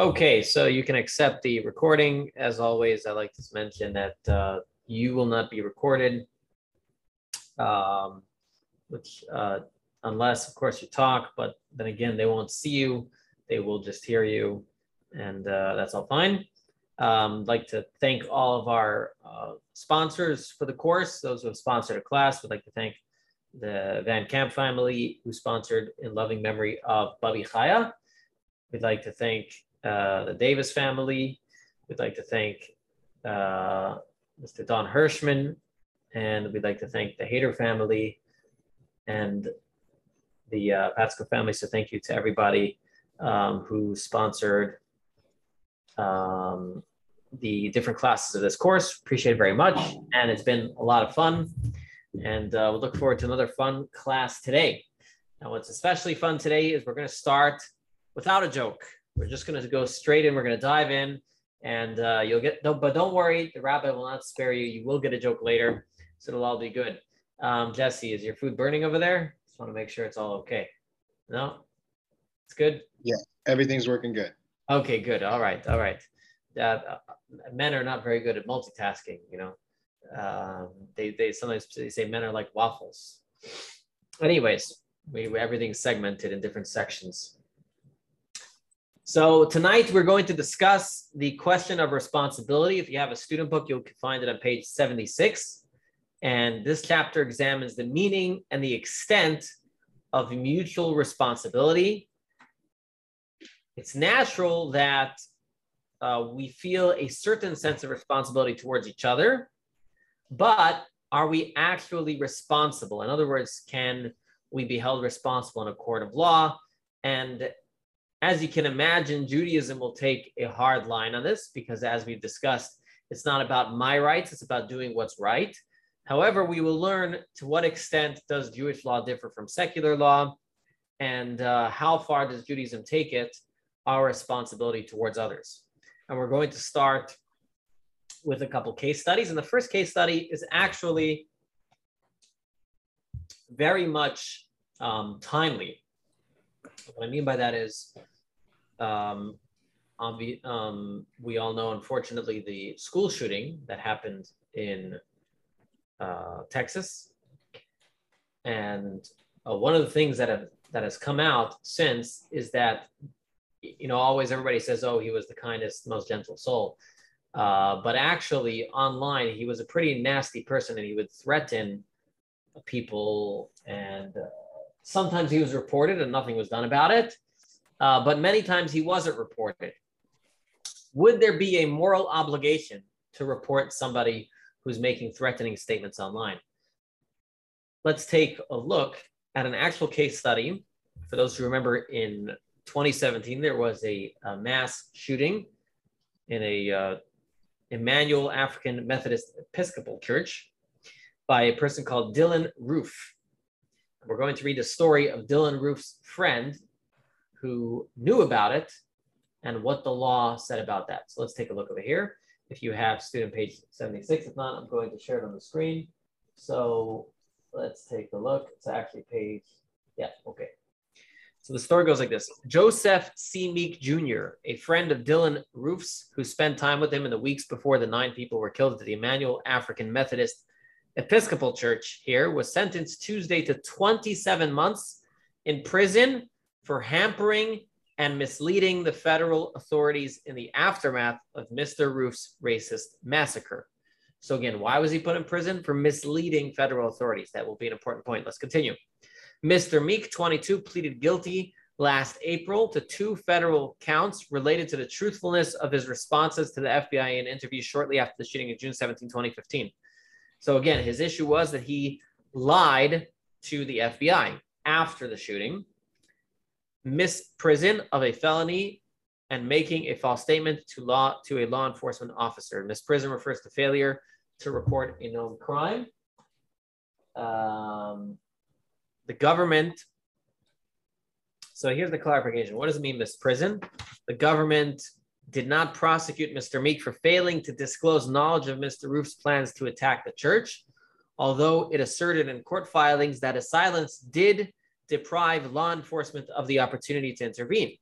Okay, so you can accept the recording. As always, I like to mention that uh, you will not be recorded, um, which uh, unless, of course, you talk. But then again, they won't see you; they will just hear you, and uh, that's all fine. Um, I'd like to thank all of our uh, sponsors for the course. Those who have sponsored a class. Would like to thank the Van Camp family who sponsored in loving memory of Bubby Chaya. We'd like to thank uh, the Davis family. We'd like to thank uh, Mr. Don Hirschman, and we'd like to thank the Hader family and the uh, Patsko family. So thank you to everybody um, who sponsored um, the different classes of this course. Appreciate it very much, and it's been a lot of fun. And uh, we'll look forward to another fun class today. Now, what's especially fun today is we're going to start without a joke. We're just going to go straight in. We're going to dive in, and uh, you'll get. But don't worry, the rabbi will not spare you. You will get a joke later, so it'll all be good. Um, Jesse, is your food burning over there? Just want to make sure it's all okay. No, it's good. Yeah, everything's working good. Okay, good. All right, all right. Uh, men are not very good at multitasking. You know, um, they they sometimes they say men are like waffles. Anyways, we everything's segmented in different sections. So tonight we're going to discuss the question of responsibility. If you have a student book, you'll find it on page 76. And this chapter examines the meaning and the extent of mutual responsibility. It's natural that uh, we feel a certain sense of responsibility towards each other, but are we actually responsible? In other words, can we be held responsible in a court of law? And as you can imagine, Judaism will take a hard line on this because, as we've discussed, it's not about my rights, it's about doing what's right. However, we will learn to what extent does Jewish law differ from secular law and uh, how far does Judaism take it, our responsibility towards others. And we're going to start with a couple case studies. And the first case study is actually very much um, timely. What I mean by that is um, um, we all know, unfortunately, the school shooting that happened in uh, Texas. And uh, one of the things that have that has come out since is that you know always everybody says oh he was the kindest most gentle soul uh, but actually online he was a pretty nasty person and he would threaten people and uh, sometimes he was reported and nothing was done about it uh, but many times he wasn't reported. Would there be a moral obligation to report somebody who's making threatening statements online? Let's take a look at an actual case study. For those who remember, in 2017, there was a, a mass shooting in a uh, Emanuel African Methodist Episcopal Church by a person called Dylann Roof. We're going to read the story of Dylann Roof's friend, who knew about it and what the law said about that. So let's take a look over here. If you have student page 76, if not, I'm going to share it on the screen. So let's take a look. It's actually page, yeah, okay. So the story goes like this. Joseph C. Meek Jr., a friend of Dylann Roof's, who spent time with him in the weeks before the nine people were killed at the Emanuel African Methodist Episcopal Church here, was sentenced Tuesday to 27 months in prison for hampering and misleading the federal authorities in the aftermath of Mr. Roof's racist massacre. So, again, why was he put in prison? For misleading federal authorities. That will be an important point. Let's continue. Mr. Meek, 22, pleaded guilty last April to two federal counts related to the truthfulness of his responses to the FBI in interviews shortly after the shooting of June 17, 2015. So, again, his issue was that he lied to the FBI after the shooting misprision of a felony and making a false statement to law to a law enforcement officer. Misprision refers to failure to report a known crime. Um, the government. So here's the clarification. What does it mean, misprision? The government did not prosecute Mr. Meek for failing to disclose knowledge of Mr. Roof's plans to attack the church, although it asserted in court filings that his silence did deprive law enforcement of the opportunity to intervene.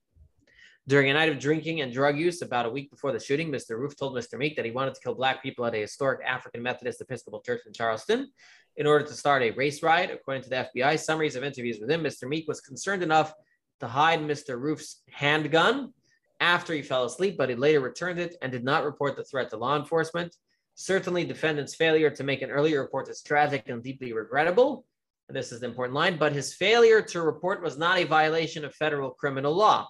During a night of drinking and drug use about a week before the shooting, Mr. Roof told Mr. Meek that he wanted to kill black people at a historic African Methodist Episcopal Church in Charleston in order to start a race riot. According to the FBI summaries of interviews with him, Mr. Meek was concerned enough to hide Mr. Roof's handgun after he fell asleep, but he later returned it and did not report the threat to law enforcement. Certainly, defendant's failure to make an earlier report is tragic and deeply regrettable. This is the important line, but his failure to report was not a violation of federal criminal law.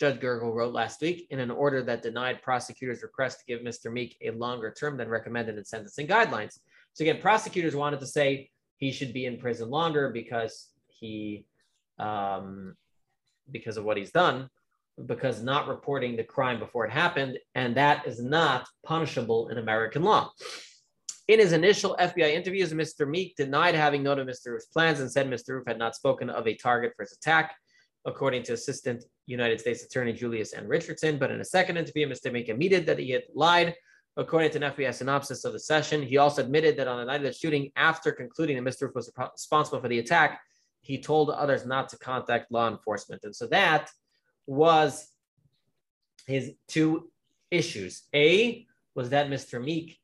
Judge Gergel wrote last week in an order that denied prosecutors' request to give Mr. Meek a longer term than recommended in sentencing guidelines. So again, prosecutors wanted to say he should be in prison longer because he, um, because of what he's done, because not reporting the crime before it happened, and that is not punishable in American law. In his initial FBI interviews, Mr. Meek denied having known of Mr. Roof's plans and said Mr. Roof had not spoken of a target for his attack according to Assistant United States Attorney Julius N. Richardson. But in a second interview, Mr. Meek admitted that he had lied. According to an FBI synopsis of the session, he also admitted that on the night of the shooting, after concluding that Mr. Roof was responsible for the attack, he told others not to contact law enforcement. And so that was his two issues. A was that Mr. Meek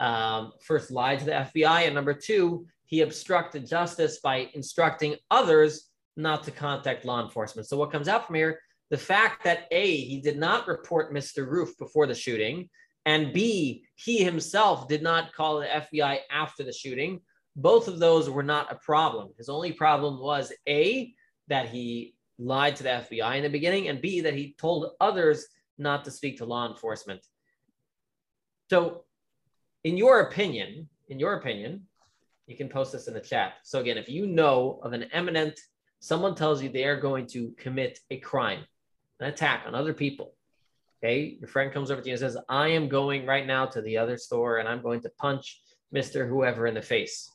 um, first lied to the FBI, and number two, he obstructed justice by instructing others not to contact law enforcement. So what comes out from here? The fact that A, he did not report Mr. Roof before the shooting, and B, he himself did not call the FBI after the shooting. Both of those were not a problem. His only problem was A, that he lied to the FBI in the beginning, and B, that he told others not to speak to law enforcement. So, in your opinion, in your opinion, you can post this in the chat. So again, if you know of an eminent someone tells you they are going to commit a crime, an attack on other people, okay, your friend comes over to you and says, I am going right now to the other store and I'm going to punch Mr. Whoever in the face.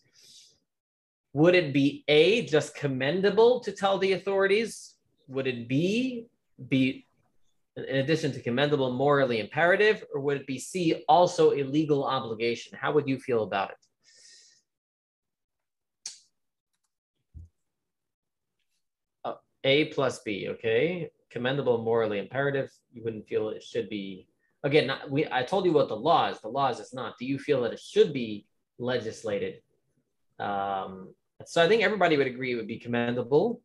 Would it be A, just commendable to tell the authorities? Would it be, be in addition to commendable, morally imperative? Or would it be C, also a legal obligation? How would you feel about it? A plus B, okay? Commendable, morally imperative. You wouldn't feel it should be. Again, not, we, I told you what the law is. The law is it's not. Do you feel that it should be legislated? Um, so I think everybody would agree it would be commendable.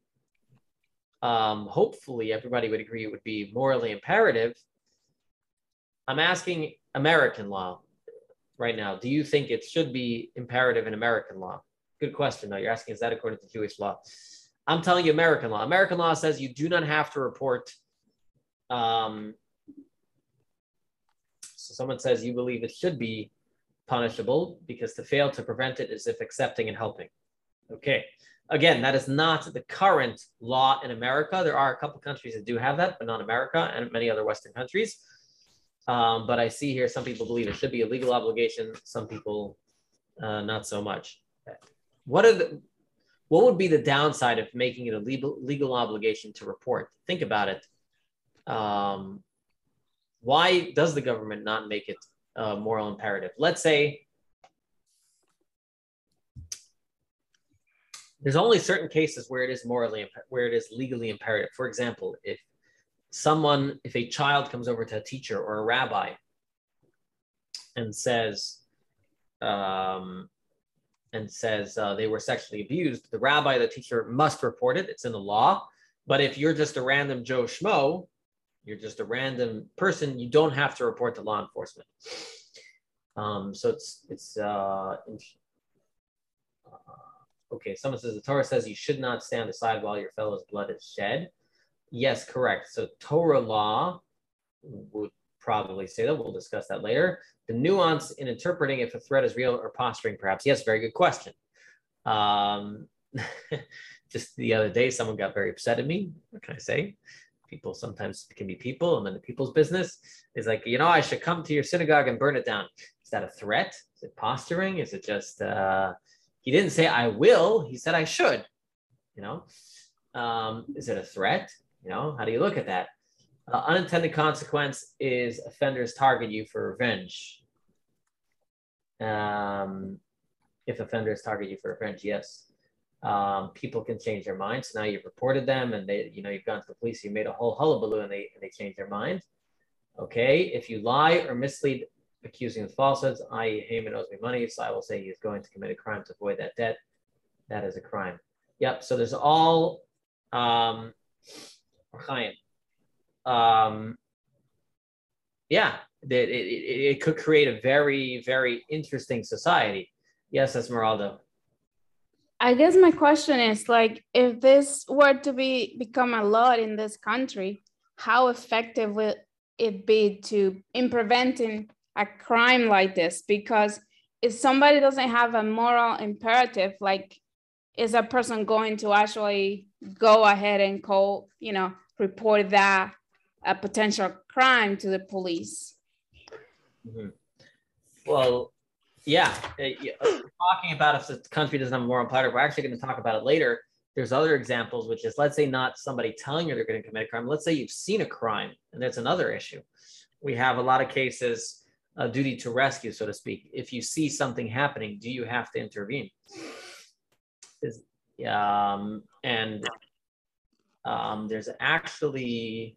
Um, hopefully, everybody would agree it would be morally imperative. I'm asking American law right now. Do you think it should be imperative in American law? Good question, though. You're asking, is that according to Jewish law? I'm telling you American law. American law says you do not have to report. Um, so someone says you believe it should be punishable because to fail to prevent it is if accepting and helping. Okay. Again, that is not the current law in America. There are a couple countries that do have that, but not America and many other Western countries. Um, but I see here some people believe it should be a legal obligation. Some people uh, not so much. What are the what would be the downside of making it a legal, legal obligation to report? Think about it. Um, why does the government not make it a moral imperative? Let's say there's only certain cases where it is morally where it is legally imperative. For example, if someone, if a child comes over to a teacher or a rabbi and says, um, and says uh, they were sexually abused, the rabbi, the teacher must report it. It's in the law. But if you're just a random Joe Schmo, you're just a random person, you don't have to report to law enforcement. Um, so it's it's uh, uh, okay. Someone says the Torah says you should not stand aside while your fellow's blood is shed. Yes, correct. So Torah law would probably say that. We'll discuss that later. The nuance in interpreting if a threat is real or posturing, perhaps. Yes, very good question. Um, just the other day, someone got very upset at me. What can I say? People sometimes can be people, and then the people's business is like, you know, I should come to your synagogue and burn it down. Is that a threat? Is it posturing? Is it just, uh, he didn't say I will, he said I should, you know? Um, is it a threat? You know, how do you look at that? Uh, unintended consequence is offenders target you for revenge. Um, if offenders target you for revenge, yes. um, people can change their minds. So now you've reported them and they, you know, you've gone to the police, you made a whole hullabaloo and they, and they change their mind. Okay. If you lie or mislead accusing of falsehoods, i.e. Haman owes me money, so I will say he is going to commit a crime to avoid that debt. That is a crime. Yep. So there's all um, um yeah, it, it, it could create a very, very interesting society. Yes, Esmeralda. I guess my question is like, if this were to be become a law in this country, how effective will it be to in preventing a crime like this? Because if somebody doesn't have a moral imperative, like, is a person going to actually go ahead and call, you know, report that a potential crime to the police? Mm-hmm. Well, yeah, uh, talking about if the country doesn't have a moral imperative, we're actually going to talk about it later. There's other examples, which is let's say not somebody telling you they're going to commit a crime. Let's say you've seen a crime, and that's another issue. We have a lot of cases, a duty to rescue, so to speak. If you see something happening, do you have to intervene? Is, um, and um, there's actually,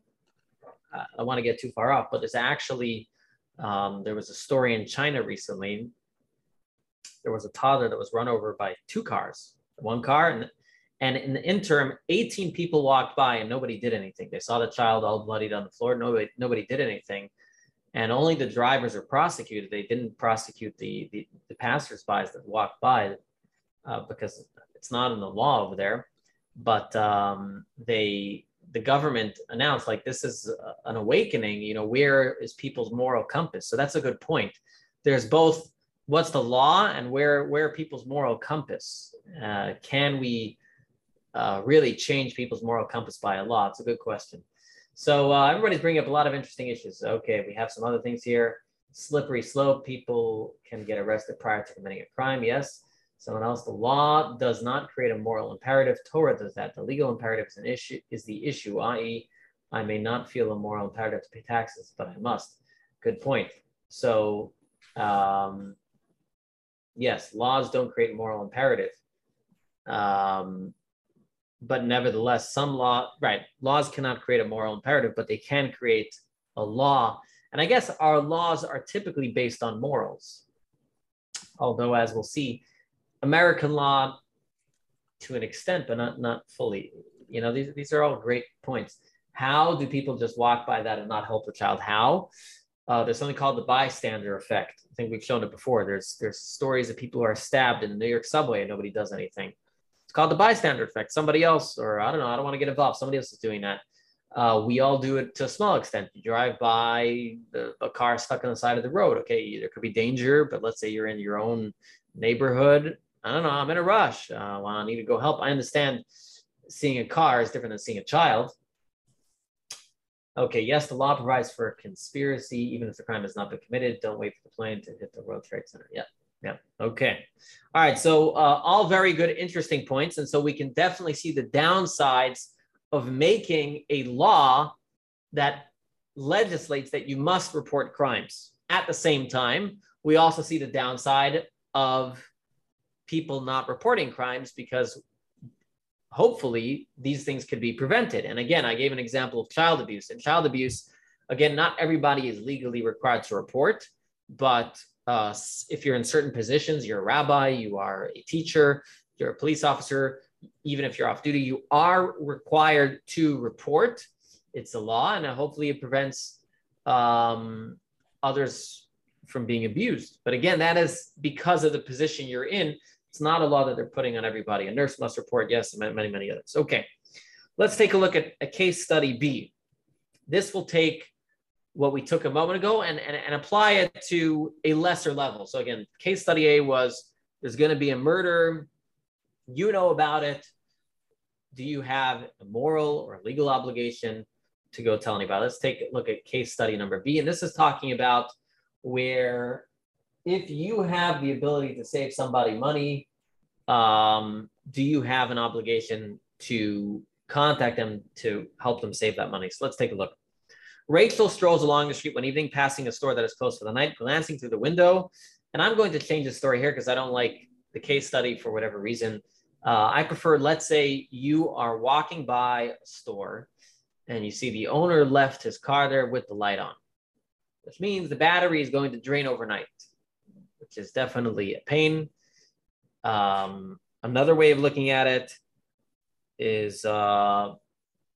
I don't want to get too far off, but there's actually, um, there was a story in China recently there was a toddler that was run over by two cars, one car, and and in the interim, 18 people walked by and nobody did anything. They saw the child all bloodied on the floor. Nobody nobody did anything, and only the drivers are prosecuted. They didn't prosecute the the, the passersby that walked by uh, because it's not in the law over there. But um, they the government announced like this is an awakening. You know, where is people's moral compass? So that's a good point. There's both what's the law and where where people's moral compass uh, can we uh, really change people's moral compass by a law it's a good question so uh, everybody's bringing up a lot of interesting issues. Okay we have some other things here. Slippery slope people can get arrested prior to committing a crime yes. Someone else the law does not create a moral imperative torah does that. The legal imperative is an issue is the issue i.e i may not feel a moral imperative to pay taxes but i must. Good point. So um, yes, laws don't create moral imperative. Um, but nevertheless, some law, right, laws cannot create a moral imperative, but they can create a law. And I guess our laws are typically based on morals. Although, as we'll see, American law to an extent, but not, not fully. You know, these, these are all great points. How do people just walk by that and not help the child? How? Uh, there's something called the bystander effect. I think we've shown it before. There's there's stories of people who are stabbed in the New York subway and nobody does anything. Called the bystander effect. Somebody else, or I don't know, I don't want to get involved. Somebody else is doing that. Uh, we all do it to a small extent. You drive by the, a car stuck on the side of the road. Okay, there could be danger, but let's say you're in your own neighborhood. I don't know. I'm in a rush. Uh, well, I need to go help. I understand seeing a car is different than seeing a child. Okay, yes, the law provides for a conspiracy, even if the crime has not been committed. Don't wait for the plane to hit the World Trade Center. Yeah, yeah. Okay. All right. So uh, all very good, interesting points, and so we can definitely see the downsides of making a law that legislates that you must report crimes. At the same time, we also see the downside of people not reporting crimes because hopefully these things could be prevented. And again, I gave an example of child abuse. And child abuse, again, not everybody is legally required to report, but uh, if you're in certain positions, you're a rabbi, you are a teacher, you're a police officer, even if you're off duty, you are required to report. It's a law, and hopefully it prevents um, others from being abused. But again, that is because of the position you're in. It's not a law that they're putting on everybody. A nurse must report, yes, and many, many others. Okay, let's take a look at a case study B. This will take what we took a moment ago and, and, and apply it to a lesser level. So again, case study A was there's going to be a murder. You know about it. Do you have a moral or legal obligation to go tell anybody? Let's take a look at case study number B. And this is talking about where if you have the ability to save somebody money, um, do you have an obligation to contact them to help them save that money? So let's take a look. Rachel strolls along the street one evening, passing a store that is closed for the night, glancing through the window. And I'm going to change the story here because I don't like the case study for whatever reason. Uh, I prefer, let's say you are walking by a store and you see the owner left his car there with the light on, which means the battery is going to drain overnight, which is definitely a pain. Um, another way of looking at it is uh,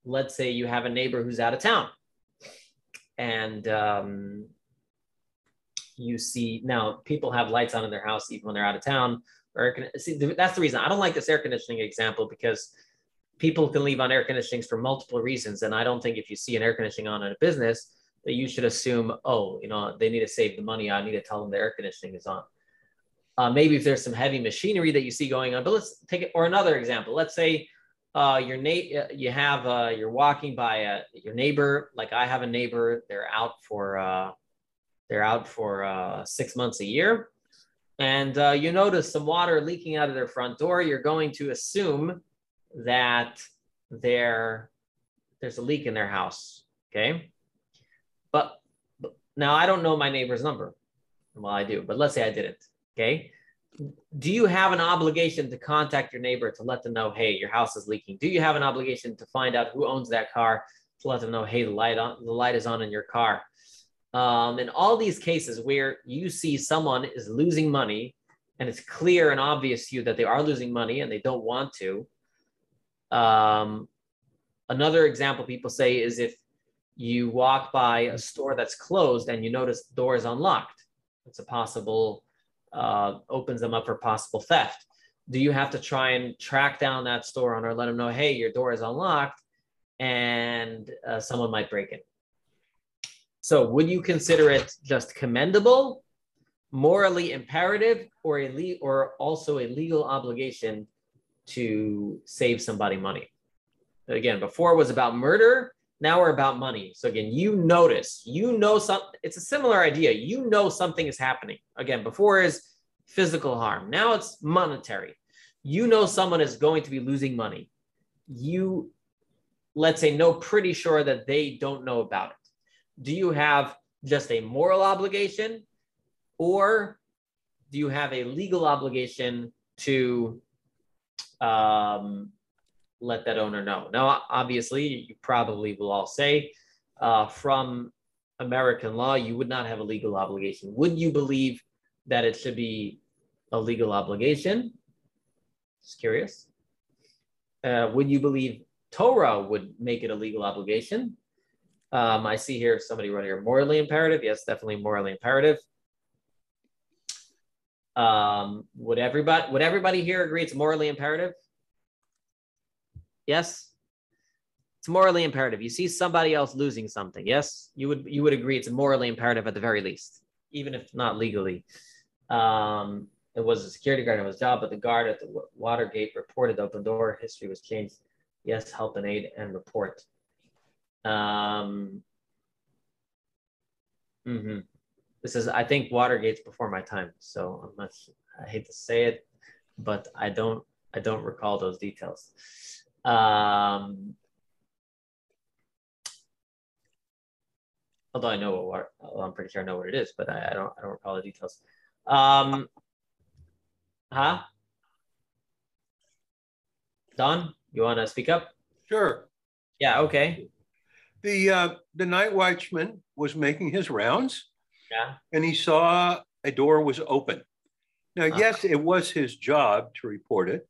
let's say you have a neighbor who's out of town and um, you see now people have lights on in their house even when they're out of town. Or see that's the reason. I don't like this air conditioning example because people can leave on air conditionings for multiple reasons. And i don't think if you see an air conditioning on in a business that you should assume oh you know they need to save the money. I need to tell them the air conditioning is on. Uh, maybe if there's some heavy machinery that you see going on but let's take it or another example. Let's say uh, your na- uh, you have uh, you're walking by a, your neighbor like i have a neighbor they're out for uh, they're out for uh, six months a year. And uh, you notice some water leaking out of their front door. You're going to assume that there there's a leak in their house okay? But, but now i don't know my neighbor's number. Well i do but let's say i didn't okay do you have an obligation to contact your neighbor to let them know, hey, your house is leaking? Do you have an obligation to find out who owns that car to let them know, hey, the light on the light is on in your car? Um, in all these cases where you see someone is losing money and it's clear and obvious to you that they are losing money and they don't want to. Um, another example people say is if you walk by a store that's closed and you notice the door is unlocked, it's a possible uh, opens them up for possible theft. Do you have to try and track down that store owner, let them know, hey, your door is unlocked and uh, someone might break it? So, would you consider it just commendable, morally imperative, or a or also a legal obligation to save somebody money? Again, before was about murder, now we're about money. So again, you notice, you know something. It's a similar idea. You know something is happening. Again, before is physical harm. Now it's monetary. You know someone is going to be losing money. You, let's say, know pretty sure that they don't know about it. Do you have just a moral obligation, or do you have a legal obligation to um, let that owner know. Now, obviously, you probably will all say uh, from American law, you would not have a legal obligation. Would you believe that it should be a legal obligation? Just curious. Uh, would you believe Torah would make it a legal obligation? Um, I see here somebody wrote here morally imperative. Yes, definitely morally imperative. Um, would everybody would everybody here agree it's morally imperative? Yes? It's morally imperative. You see somebody else losing something. Yes? You would you would agree it's morally imperative at the very least, even if not legally. Um, it was a security guard in his job, but the guard at the Watergate reported the open door. History was changed. Yes, help and aid and report. Um, mm-hmm. This is, I think, Watergate's before my time, so I'm not. I hate to say it, but I don't. I don't recall those details. Um, although I know what well, I'm pretty sure I know what it is, but I, I, don't I don't recall the details. Um, huh? Don, you want to speak up? Sure. Yeah. Okay. The uh, the night watchman was making his rounds. Yeah. And he saw a door was open. Now, uh-huh. yes, it was his job to report it,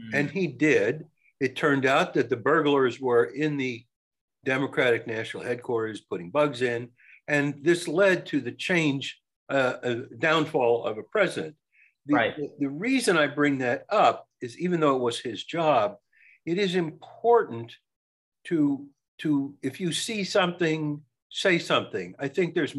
mm-hmm. and he did. It turned out that the burglars were in the Democratic National Headquarters putting bugs in, and this led to the change, uh, a downfall of a president. The, right. The, the reason I bring that up is even though it was his job, it is important to to if you see something, say something. I think there's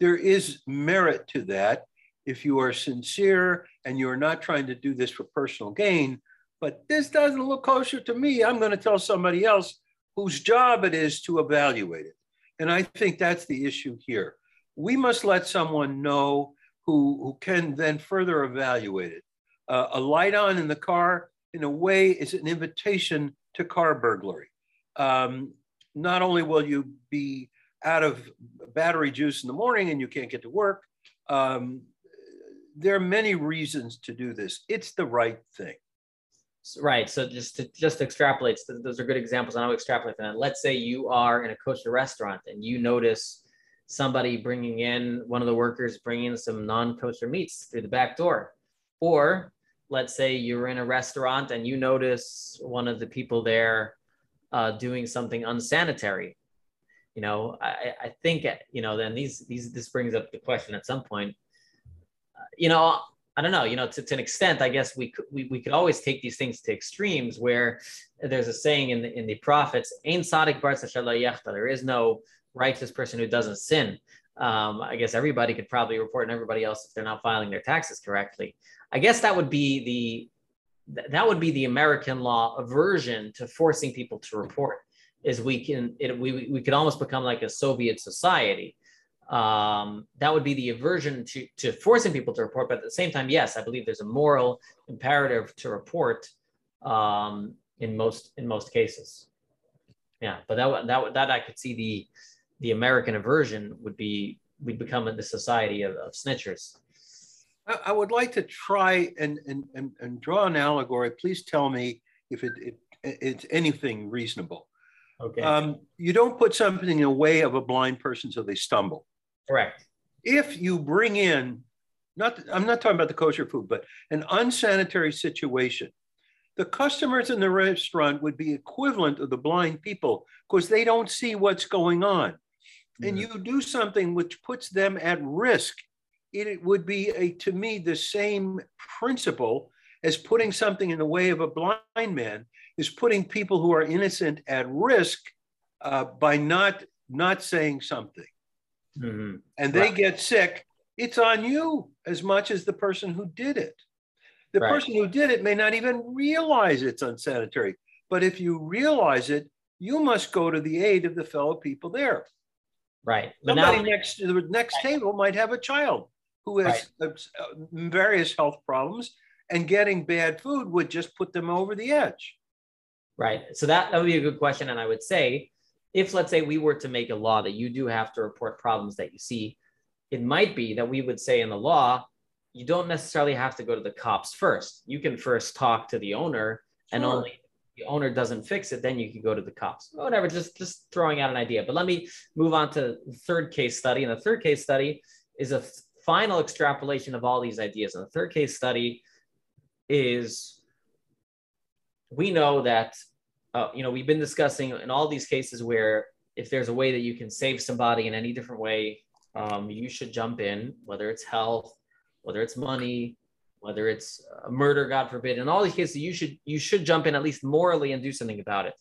there is merit to that if you are sincere and you are not trying to do this for personal gain, but this doesn't look kosher to me. I'm going to tell somebody else whose job it is to evaluate it. And I think that's the issue here. We must let someone know who, who can then further evaluate it. Uh, a light on in the car, in a way, is an invitation to car burglary. Um, not only will you be out of battery juice in the morning and you can't get to work, um, there are many reasons to do this. It's the right thing. Right. So just to just extrapolate, those are good examples. And I'll extrapolate from that. Let's say you are in a kosher restaurant and you notice somebody bringing in one of the workers bringing in some non-kosher meats through the back door, or let's say you're in a restaurant and you notice one of the people there uh, doing something unsanitary. You know, I, I- I think you know. Then these these this brings up the question at some point. Uh, you know, I don't know, you know, to, to an extent, I guess we could we, we could always take these things to extremes where there's a saying in the in the prophets, Ein Sadik there is no righteous person who doesn't sin. Um, I guess everybody could probably report and everybody else if they're not filing their taxes correctly. I guess that would be the that would be the American law aversion to forcing people to report. Is we can it, we we could almost become like a Soviet society um, that would be the aversion to, to forcing people to report. But at the same time, yes, I believe there's a moral imperative to report um, in most in most cases. Yeah, but that that that I could see the the American aversion would be we'd become the society of, of snitchers. I, I would like to try and, and, and, and draw an allegory. Please tell me if it, it it's anything reasonable. Okay, Um, you don't put something in the way of a blind person so they stumble. Correct. If you bring in, not I'm not talking about the kosher food, but an unsanitary situation, the customers in the restaurant would be equivalent of the blind people because they don't see what's going on. And Mhm. you do something which puts them at risk. It, it would be a to me the same principle as putting something in the way of a blind man is putting people who are innocent at risk uh, by not not saying something Mhm. and they Right. get sick, it's on you as much as the person who did it. The Right. person who did it may not even realize it's unsanitary, but if you realize it, you must go to the aid of the fellow people there. Right, but now Somebody next to the next table might have a child who has uh, various health problems, and getting bad food would just put them over the edge. Right. So that, that would be a good question. And I would say, if let's say we were to make a law that you do have to report problems that you see, it might be that we would say in the law, you don't necessarily have to go to the cops first. You can first talk to the owner, and Sure. only the owner doesn't fix it, then you can go to the cops. Whatever, just just throwing out an idea. But let me move on to the third case study. And the third case study is a final extrapolation of all these ideas. And the third case study is we know that uh, you know we've been discussing in all these cases where if there's a way that you can save somebody in any different way um, you should jump in whether it's health whether it's money whether it's a murder god forbid. In all these cases you should you should jump in at least morally and do something about it.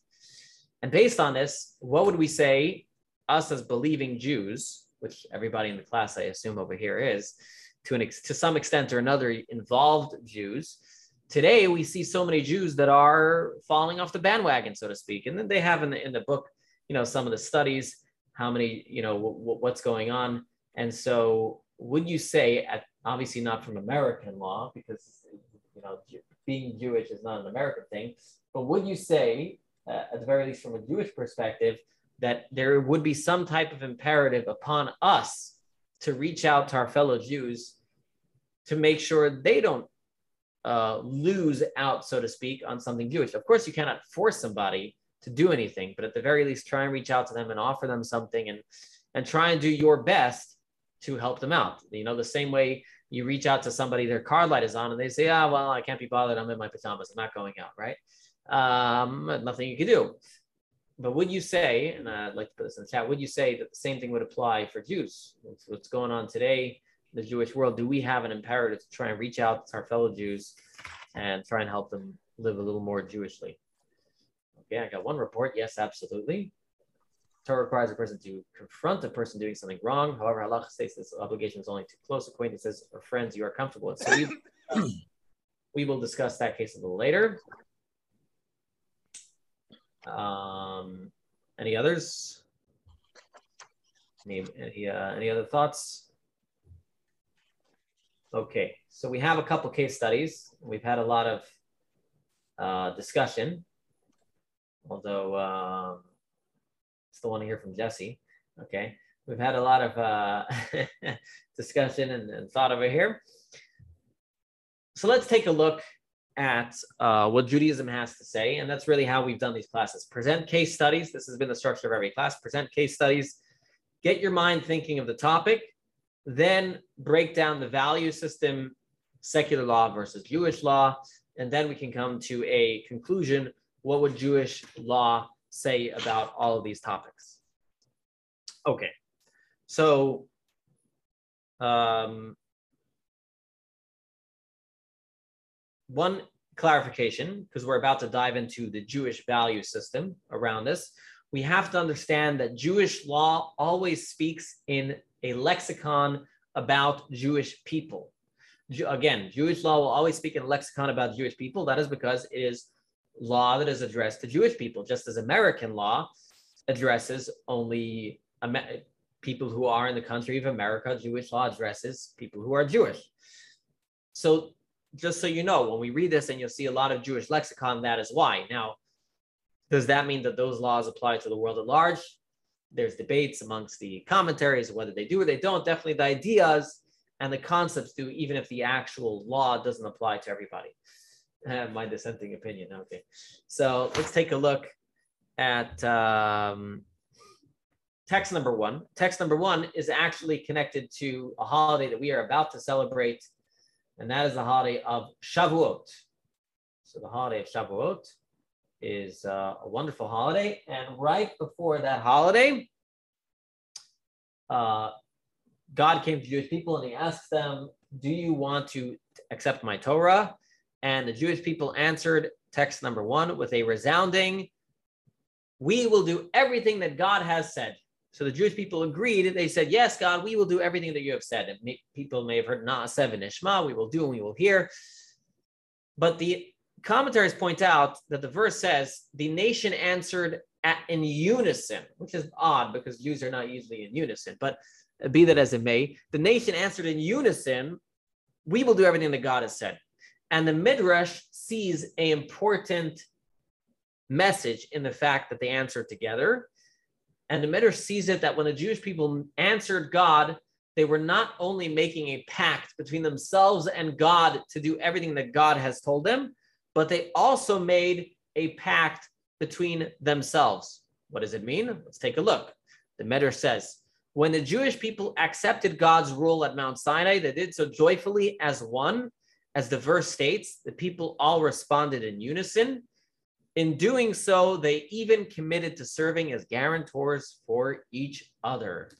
And based on this what would we say us as believing jews which everybody in the class i assume over here is to an ex- to some extent or another involved jews today we see so many Jews that are falling off the bandwagon, so to speak. And then they have in the in the book, you know, some of the studies, how many, you know, w- w- what's going on. And so, would you say, at obviously not from American law, because you know, being Jewish is not an American thing, but would you say, uh, at the very least from a Jewish perspective, that there would be some type of imperative upon us to reach out to our fellow Jews to make sure they don't uh, lose out, so to speak, on something Jewish. Of course, you cannot force somebody to do anything, but at the very least, try and reach out to them and offer them something, and and try and do your best to help them out. You know, the same way you reach out to somebody, their car light is on, and they say, "Ah, well, I can't be bothered. I'm in my pajamas. I'm not going out." Right? Um, nothing you can do. But would you say, and I'd like to put this in the chat, would you say that the same thing would apply for Jews? What's going on today? The Jewish world, do we have an imperative to try and reach out to our fellow Jews and try and help them live a little more Jewishly? Okay, I got one report. Yes, absolutely. Torah requires a person to confront a person doing something wrong. However, Allah states this obligation is only to close acquaintances or friends you are comfortable with. So we, we will discuss that case a little later. Um, any others? Any, any, uh, any other thoughts? Okay, so we have a couple case studies. We've had a lot of uh, discussion, although um, still want to hear from Jesse. Okay, we've had a lot of uh, discussion and, and thought over here. So let's take a look at uh, what Judaism has to say, and that's really how we've done these classes. Present case studies. This has been the structure of every class. Present case studies. Get your mind thinking of the topic, then break down the value system, secular law versus Jewish law, and then we can come to a conclusion. What would Jewish law say about all of these topics? Okay, so um, one clarification, because we're about to dive into the Jewish value system around this, we have to understand that Jewish law always speaks in a lexicon about Jewish people. Again, Jewish law will always speak in a lexicon about Jewish people. That is because it is law that is addressed to Jewish people, just as American law addresses only people who are in the country of America. Jewish law addresses people who are Jewish. So just so you know, when we read this and you'll see a lot of Jewish lexicon, that is why. Now, does that mean that those laws apply to the world at large? There's debates amongst the commentaries whether they do or they don't. Definitely the ideas and the concepts do, even if the actual law doesn't apply to everybody. My dissenting opinion. Okay. So let's take a look at um, text number one. Text number one is actually connected to a holiday that we are about to celebrate and that is the holiday of Shavuot. So the holiday of Shavuot is uh, a wonderful holiday, and right before that holiday, uh, God came to Jewish people and He asked them, "Do you want to accept my Torah?" And the Jewish people answered, text number one, with a resounding, "We will do everything that God has said." So the Jewish people agreed. They said, Yes, God, we will do everything that you have said. And people may have heard Na'aseh v'nishma, we will do and we will hear. But the commentaries point out that the verse says, The nation answered at, in unison, which is odd because Jews are not usually in unison. But be that as it may, the nation answered in unison, We will do everything that God has said. And the Midrash sees an important message in the fact that they answered together and the Midrash sees it that when the Jewish people answered God, they were not only making a pact between themselves and God to do everything that God has told them, but they also made a pact between themselves. What does it mean? Let's take a look. The Midrash says, when the Jewish people accepted God's rule at Mount Sinai, they did so joyfully as one. As the verse states, the people all responded in unison. In doing so, they even committed to serving as guarantors for each other.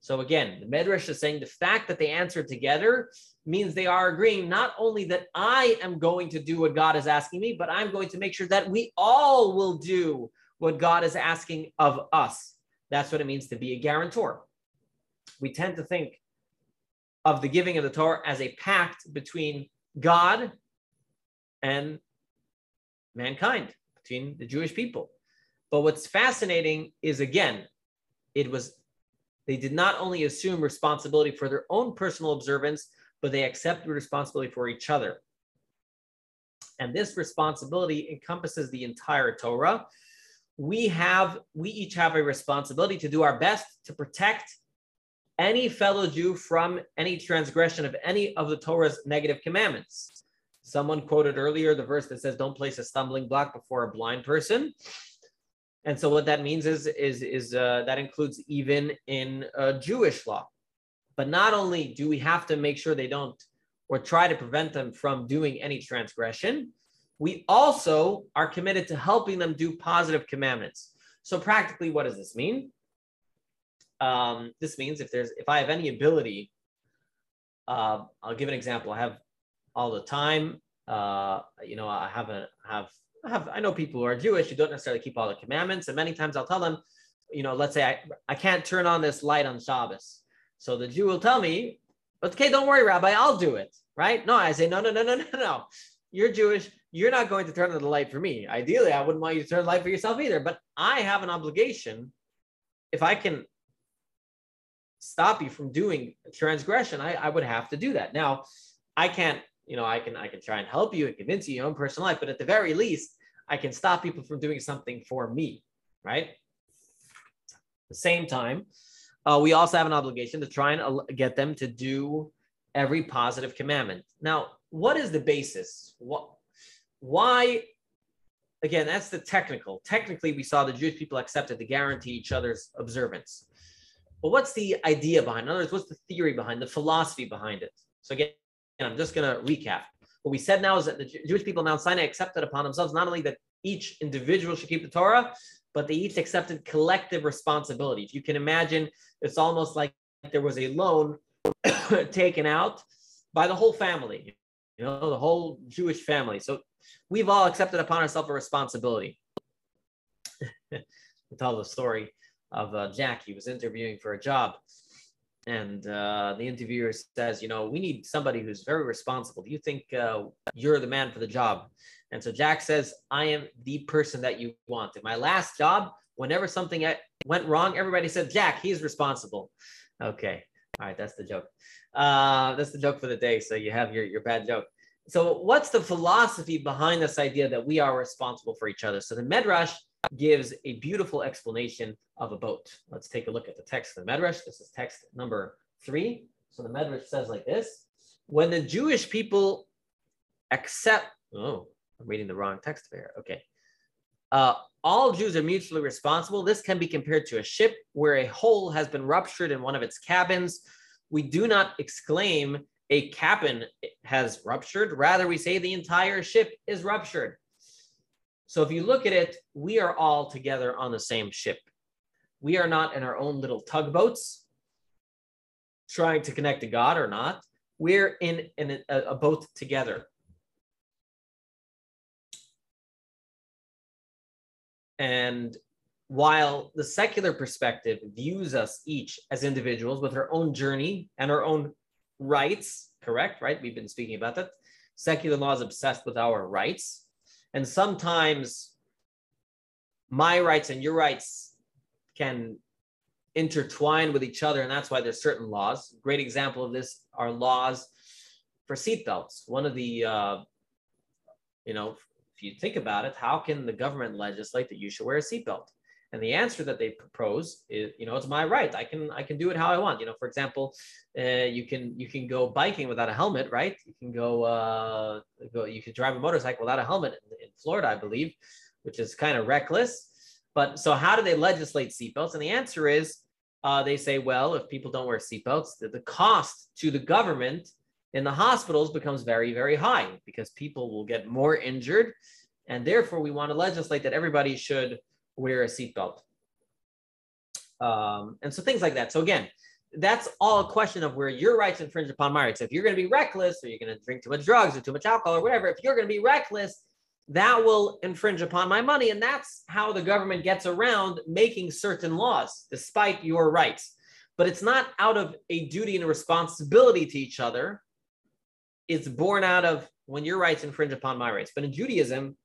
So again, the Midrash is saying the fact that they answered together means they are agreeing not only that I am going to do what God is asking me, but I'm going to make sure that we all will do what God is asking of us. That's what it means to be a guarantor. We tend to think of the giving of the Torah as a pact between God and mankind between the Jewish people. But what's fascinating is again, it was they did not only assume responsibility for their own personal observance, but they accept responsibility for each other. And this responsibility encompasses the entire Torah. We have, we each have a responsibility to do our best to protect any fellow Jew from any transgression of any of the Torah's negative commandments. Someone quoted earlier the verse that says, "Don't place a stumbling block before a blind person." And so, what that means is is is uh, that includes even in uh, Jewish law. But not only do we have to make sure they don't or try to prevent them from doing any transgression, we also are committed to helping them do positive commandments. So, practically, what does this mean? Um, this means if there's if I have any ability, uh, I'll give an example. I have all the time. Uh, you know, I haven't have I have I know people who are Jewish who don't necessarily keep all the commandments, and many times I'll tell them, you know, let's say I, I can't turn on this light on Shabbos. So the Jew will tell me, okay, don't worry, Rabbi, I'll do it. Right? No, I say, no, no, no, no, no, no. You're Jewish. You're not going to turn on the light for me. Ideally, I wouldn't want you to turn the light for yourself either. But I have an obligation. If I can stop you from doing transgression, I, I would have to do that. Now, I can't you know, I can I can try and help you and convince you your own personal life, but at the very least, I can stop people from doing something for me, right? At the same time, uh, we also have an obligation to try and get them to do every positive commandment. Now, what is the basis? What why again that's the technical. Technically we saw the jewish people accepted to guarantee each other's observance. But what's the idea behind in other words what's the theory behind the philosophy behind it? So again i'm just going to recap. What we said now is that the jewish people in mount sinai accepted upon themselves not only that each individual should keep the torah but they each accepted collective responsibility. If you can imagine it's almost like there was a loan taken out by the whole family you know the whole jewish family so we've all accepted upon ourselves a responsibility. we tell the story of uh, Jack. He was interviewing for a job, and uh, the interviewer says, "You know, we need somebody who's very responsible. Do you think uh, you're the man for the job?" And so Jack says, "I am the person that you want." In my last job, whenever something went wrong, everybody said, "Jack, he's responsible." Okay, all right, that's the joke. Uh, that's the joke for the day. So you have your your bad joke so what's the philosophy behind this idea that we are responsible for each other? So the Midrash gives a beautiful explanation of a boat. Let's take a look at the text of the Midrash. This is text number three. So the Midrash says like this: When the Jewish people accept, oh, I'm reading the wrong text here. Okay. Uh, all Jews are mutually responsible. This can be compared to a ship where a hole has been ruptured in one of its cabins. We do not exclaim a cabin has ruptured. Rather, we say the entire ship is ruptured. So if you look at it, we are all together on the same ship. We are not in our own little tugboats trying to connect to God or not. We're in, in a, a boat together. And while the secular perspective views us each as individuals with our own journey and our own rights, correct? Right? We've been speaking about that. Secular law is obsessed with our rights. And sometimes my rights and your rights can intertwine with each other. And that's why there's certain laws. Great example of this are laws for seatbelts. One of the, uh, you know, if you think about it, how can the government legislate that you should wear a seatbelt? And the answer that they propose is, you know, it's my right. I can I can do it how I want. You know, for example, uh, you can you can go biking without a helmet, right? You can go uh, go you can drive a motorcycle without a helmet in, in Florida, I believe, which is kind of reckless. But so how do they legislate seatbelts? And the answer is uh, they say, well, if people don't wear seatbelts, the, the cost to the government in the hospitals becomes very, very high because people will get more injured. And therefore, we want to legislate that everybody should wear a seatbelt. Um, and so things like that. So again, that's all a question of where your rights infringe upon my rights. If you're going to be reckless or you're going to drink too much drugs or too much alcohol or whatever, if you're going to be reckless, that will infringe upon my money. And that's how the government gets around making certain laws despite your rights. But it's not out of a duty and a responsibility to each other. It's born out of when your rights infringe upon my rights. But in Judaism,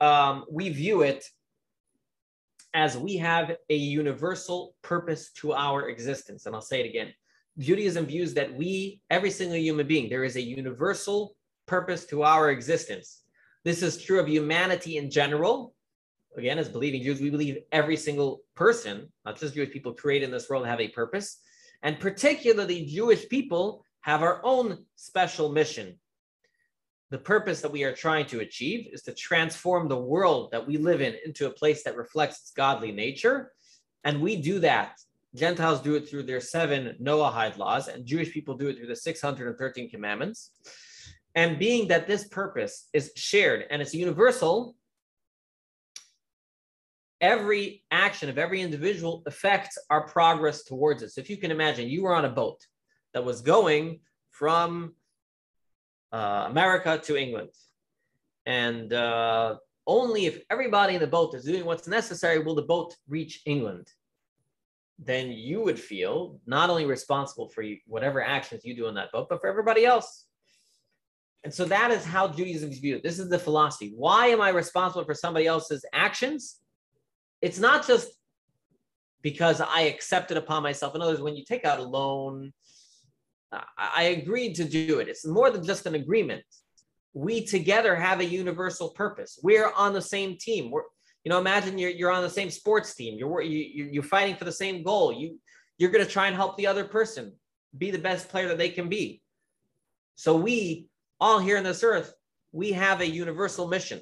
um, we view it as we have a universal purpose to our existence. And I'll say it again Judaism views that we, every single human being, there is a universal purpose to our existence. This is true of humanity in general. Again, as believing Jews, we believe every single person, not just Jewish people created in this world, have a purpose. And particularly Jewish people have our own special mission the purpose that we are trying to achieve is to transform the world that we live in into a place that reflects its godly nature. And we do that. Gentiles do it through their seven Noahide laws, and Jewish people do it through the 613 commandments. And being that this purpose is shared and it's universal, every action of every individual affects our progress towards it. So if you can imagine, you were on a boat that was going from uh, America to England. And uh, only if everybody in the boat is doing what's necessary will the boat reach England. Then you would feel not only responsible for whatever actions you do on that boat, but for everybody else. And so that is how Judaism is viewed. This is the philosophy. Why am I responsible for somebody else's actions? It's not just because I accept it upon myself. In other words, when you take out a loan, I agreed to do it. It's more than just an agreement. We together have a universal purpose. We're on the same team. We're, you know, imagine you're, you're on the same sports team. You're, you, you're fighting for the same goal. You, you're going to try and help the other person be the best player that they can be. So we all here on this earth we have a universal mission.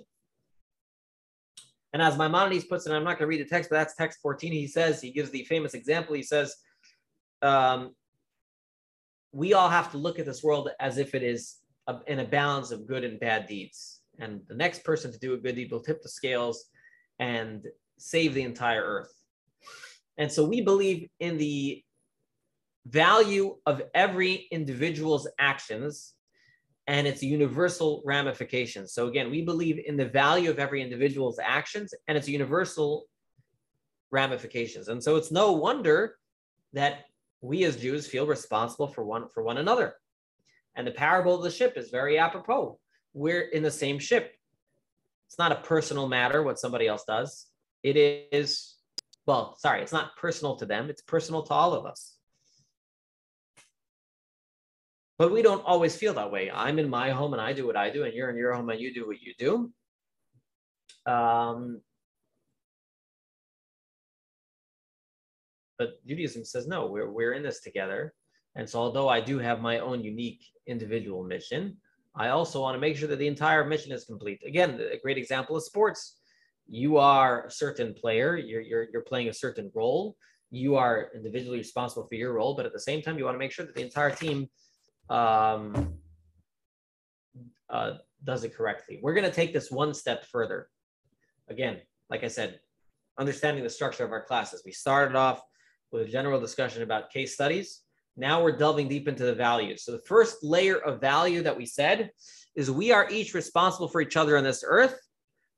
And as Maimonides puts it, I'm not going to read the text, but that's text 14. He says, he gives the famous example. He says, um, we all have to look at this world as if it is a, in a balance of good and bad deeds. And the next person to do a good deed will tip the scales and save the entire earth. And so we believe in the value of every individual's actions and its universal ramifications. So again, we believe in the value of every individual's actions and its universal ramifications. And so it's no wonder that we as Jews feel responsible for one for one another. And the parable of the ship is very apropos. We're in the same ship. It's not a personal matter what somebody else does. It is, well, sorry, it's not personal to them, it's personal to all of us. But we don't always feel that way. I'm in my home and I do what I do, and you're in your home and you do what you do. Um, but Judaism says no, we're we're in this together. And so, although I do have my own unique individual mission, I also want to make sure that the entire mission is complete. Again, a great example is sports. You are a certain player. You're you're you're playing a certain role. You are individually responsible for your role, but at the same time, you want to make sure that the entire team um, uh, does it correctly. We're going to take this one step further. Again, like I said, understanding the structure of our classes. We started off with a general discussion about case studies. Now we're delving deep into the values. So the first layer of value that we said is we are each responsible for each other on this earth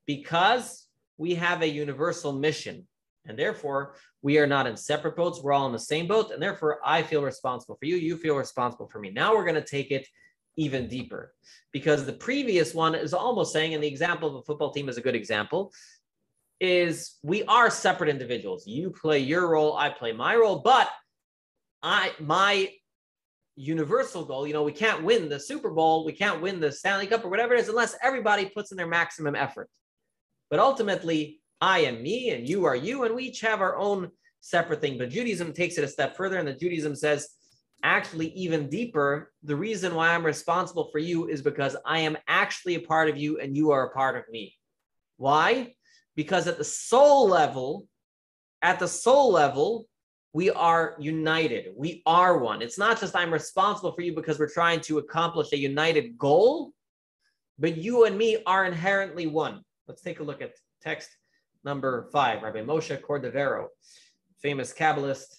because we have a universal mission. And therefore, we are not in separate boats. We're all in the same boat. And therefore, I feel responsible for you. You feel responsible for me. Now we're going to take it even deeper because the previous one is almost saying, and the example of a football team is a good example, is we are separate individuals. You play your role, I play my role, but I my universal goal, you know, we can't win the Super Bowl, we can't win the Stanley Cup or whatever it is unless everybody puts in their maximum effort. But ultimately, I am me and you are you, and we each have our own separate thing. But Judaism takes it a step further, and the Judaism says, actually, even deeper, the reason why I'm responsible for you is because I am actually a part of you and you are a part of me. Why? Because at the soul level, at the soul level, we are united. We are one. It's not just I'm responsible for you because we're trying to accomplish a united goal, but you and me are inherently one. Let's take a look at text number five, Rabbi Moshe Cordovero, famous Kabbalist.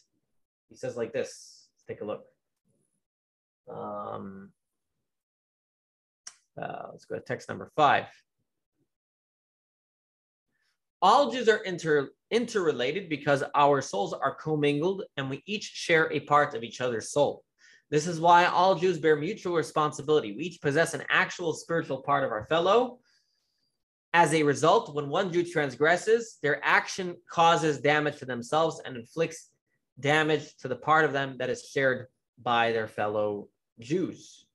He says like this. Let's take a look. Um, uh, let's go to text number five. All Jews are inter, interrelated because our souls are commingled and we each share a part of each other's soul. This is why all Jews bear mutual responsibility. We each possess an actual spiritual part of our fellow, as a result, when one Jew transgresses, their action causes damage to themselves and inflicts damage to the part of them that is shared by their fellow Jews.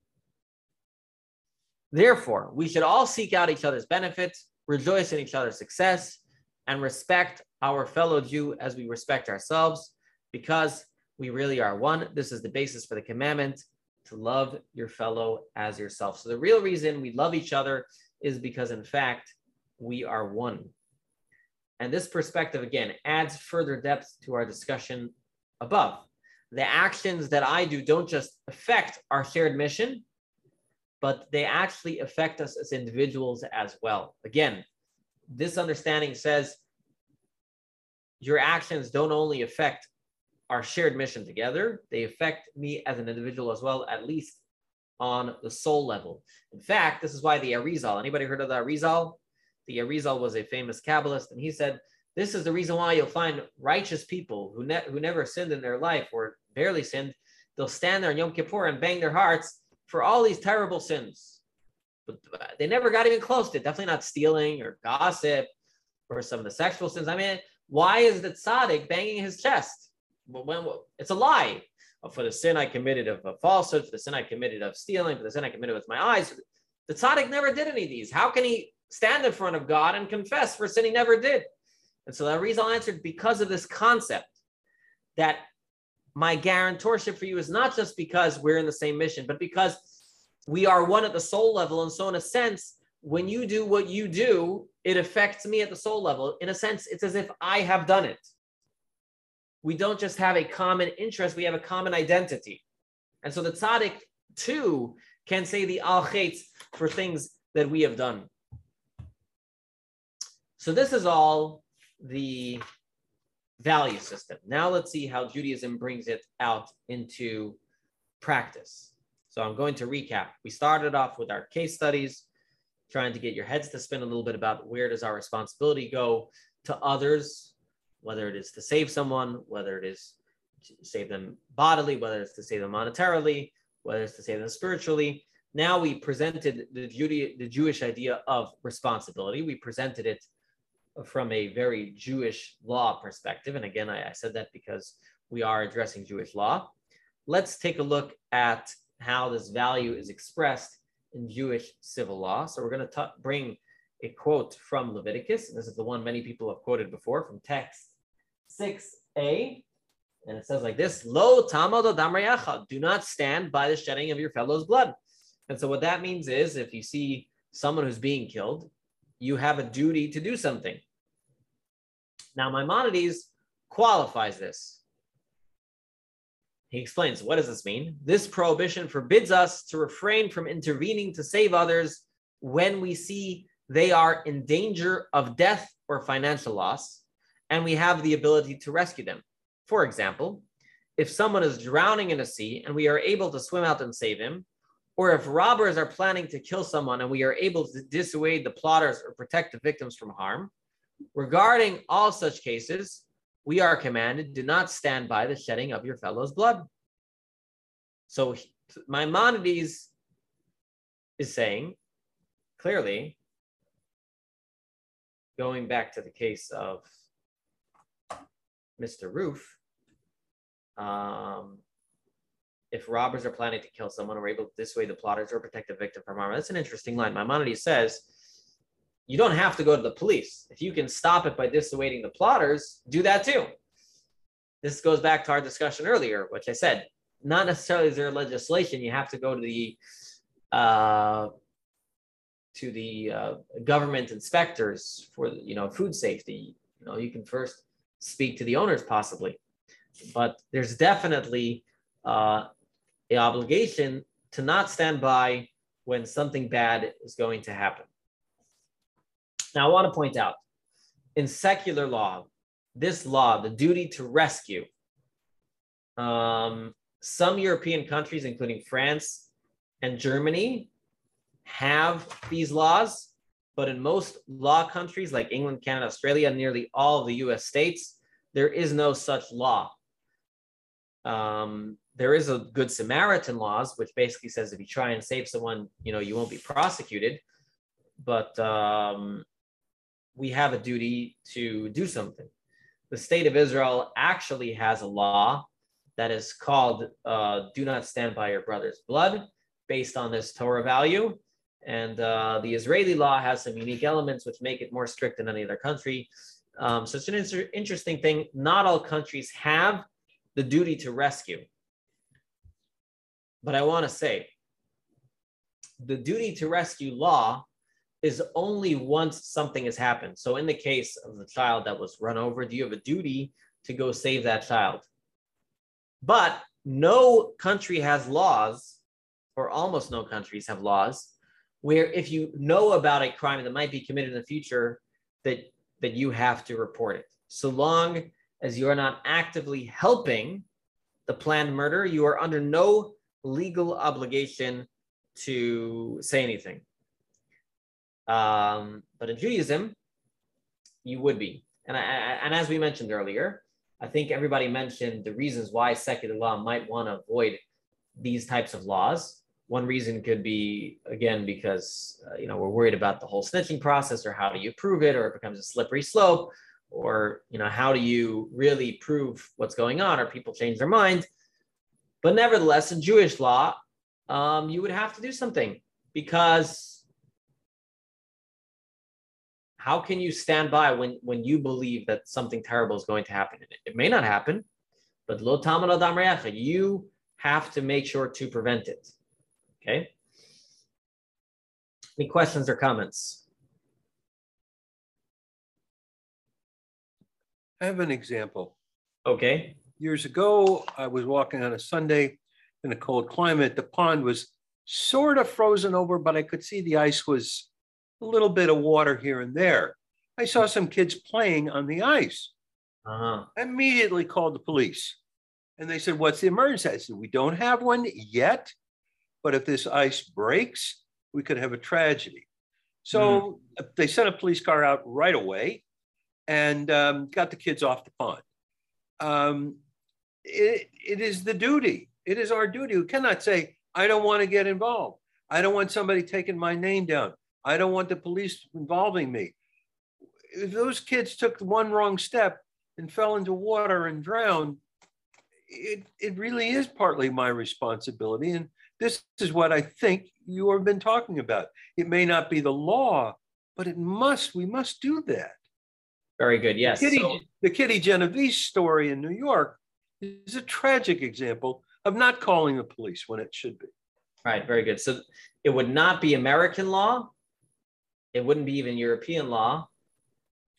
Therefore, we should all seek out each other's benefits, rejoice in each other's success, and respect our fellow Jew as we respect ourselves, because we really are one. This is the basis for the commandment to love your fellow as yourself. So, the real reason we love each other is because, in fact, we are one. And this perspective, again, adds further depth to our discussion above. The actions that I do don't just affect our shared mission, but they actually affect us as individuals as well. Again, this understanding says your actions don't only affect our shared mission together, they affect me as an individual as well, at least on the soul level. In fact, this is why the Arizal, anybody heard of the Arizal? the Arizal was a famous Kabbalist, and he said, This is the reason why you'll find righteous people who, ne- who never sinned in their life or barely sinned. They'll stand there in Yom Kippur and bang their hearts for all these terrible sins. But they never got even close to it. Definitely not stealing or gossip or some of the sexual sins. I mean, why is the tzaddik banging his chest? When, it's a lie. Oh, for the sin I committed of a falsehood, for the sin I committed of stealing, for the sin I committed with my eyes. The tzaddik never did any of these. How can he stand in front of God and confess for sin he never did. And so the Arizal answered because of this concept that my guarantorship for you is not just because we're in the same mission, but because we are one at the soul level. And so, in a sense, when you do what you do, it affects me at the soul level. In a sense, it's as if I have done it. We don't just have a common interest, we have a common identity. And so the tzaddik too can say the al for things that we have done. So this is all the value system. Now let's see how Judaism brings it out into practice. So I'm going to recap. We started off with our case studies, trying to get your heads to spin a little bit about where does our responsibility go to others, whether it is to save someone, whether it is to save them bodily, whether it's to save them monetarily, whether it's to save them spiritually. Now we presented the, Judy, the Jewish idea of responsibility. We presented it from a very Jewish law perspective. And again, I, I said that because we are addressing Jewish law. Let's take a look at how this value is expressed in Jewish civil law. So we're going to bring a quote from Leviticus. This is the one many people have quoted before from text 6a. And it says like this, Lo tamado damreyacha, do not stand by the shedding of your fellow's blood. And so what that means is if you see someone who's being killed, you have a duty to do something. Now, Maimonides qualifies this. He explains, what does this mean? This prohibition forbids us to refrain from intervening to save others when we see they are in danger of death or financial loss, and we have the ability to rescue them. For example, if someone is drowning in a sea and we are able to swim out and save him, or if robbers are planning to kill someone and we are able to dissuade the plotters or protect the victims from harm, regarding all such cases, we are commanded, do not stand by the shedding of your fellow's blood. So Maimonides is saying clearly, going back to the case of Mr. Roof, um, if robbers are planning to kill someone, we're able to dissuade the plotters or protect the victim from harm. That's an interesting line. Maimonides says you don't have to go to the police. If you can stop it by dissuading the plotters, do that too. This goes back to our discussion earlier, which I said, not necessarily is there legislation. You have to go to the uh, to the uh, government inspectors for you know food safety. You know, you can first speak to the owners possibly, but there's definitely uh, obligation to not stand by when something bad is going to happen. Now, I want to point out in secular law, this law, the duty to rescue, um, some European countries, including France and Germany, have these laws, but in most law countries like England, Canada, Australia, nearly all of the US states, there is no such law. Um, there is a Good Samaritan laws, which basically says if you try and save someone, you know, you won't be prosecuted. But um, we have a duty to do something. The state of Israel actually has a law that is called uh, Do Not Stand by Your Brother's Blood, based on this Torah value. And uh, the Israeli law has some unique elements which make it more strict than any other country. Um, so it's an inter- interesting thing. Not all countries have the duty to rescue. But I want to say the duty to rescue law is only once something has happened. So in the case of the child that was run over, do you have a duty to go save that child? But no country has laws, or almost no countries have laws, where if you know about a crime that might be committed in the future, that, that you have to report it. So long as you are not actively helping the planned murder, you are under no legal obligation to say anything. Um, but in Judaism, you would be. And, I, and as we mentioned earlier, I think everybody mentioned the reasons why secular law might want to avoid these types of laws. One reason could be, again, because uh, you know we're worried about the whole snitching process, or how do you prove it, or it becomes a slippery slope, or you know how do you really prove what's going on, or people change their mind. But nevertheless, in Jewish law, um, you would have to do something because how can you stand by when when you believe that something terrible is going to happen it, it may not happen but lo you have to make sure to prevent it okay Any questions or comments? I have an example. Okay. Years ago, I was walking on a Sunday in a cold climate. The pond was sort of frozen over, but I could see the ice was a little bit of water here and there. I saw some kids playing on the ice. Uh-huh. I immediately called the police. And they said, What's the emergency? I said, We don't have one yet, but if this ice breaks, we could have a tragedy. So they sent a police car out right away and um, got the kids off the pond. Um, it, it is the duty. It is our duty. We cannot say, I don't want to get involved. I don't want somebody taking my name down. I don't want the police involving me. If those kids took one wrong step and fell into water and drowned, it, it really is partly my responsibility. And this is what I think you have been talking about. It may not be the law, but it must, we must do that. Very good. Yes. Kitty, So- the Kitty Genovese story in New York is a tragic example of not calling the police when it should be. Right, very good. So it would not be American law. It wouldn't be even European law.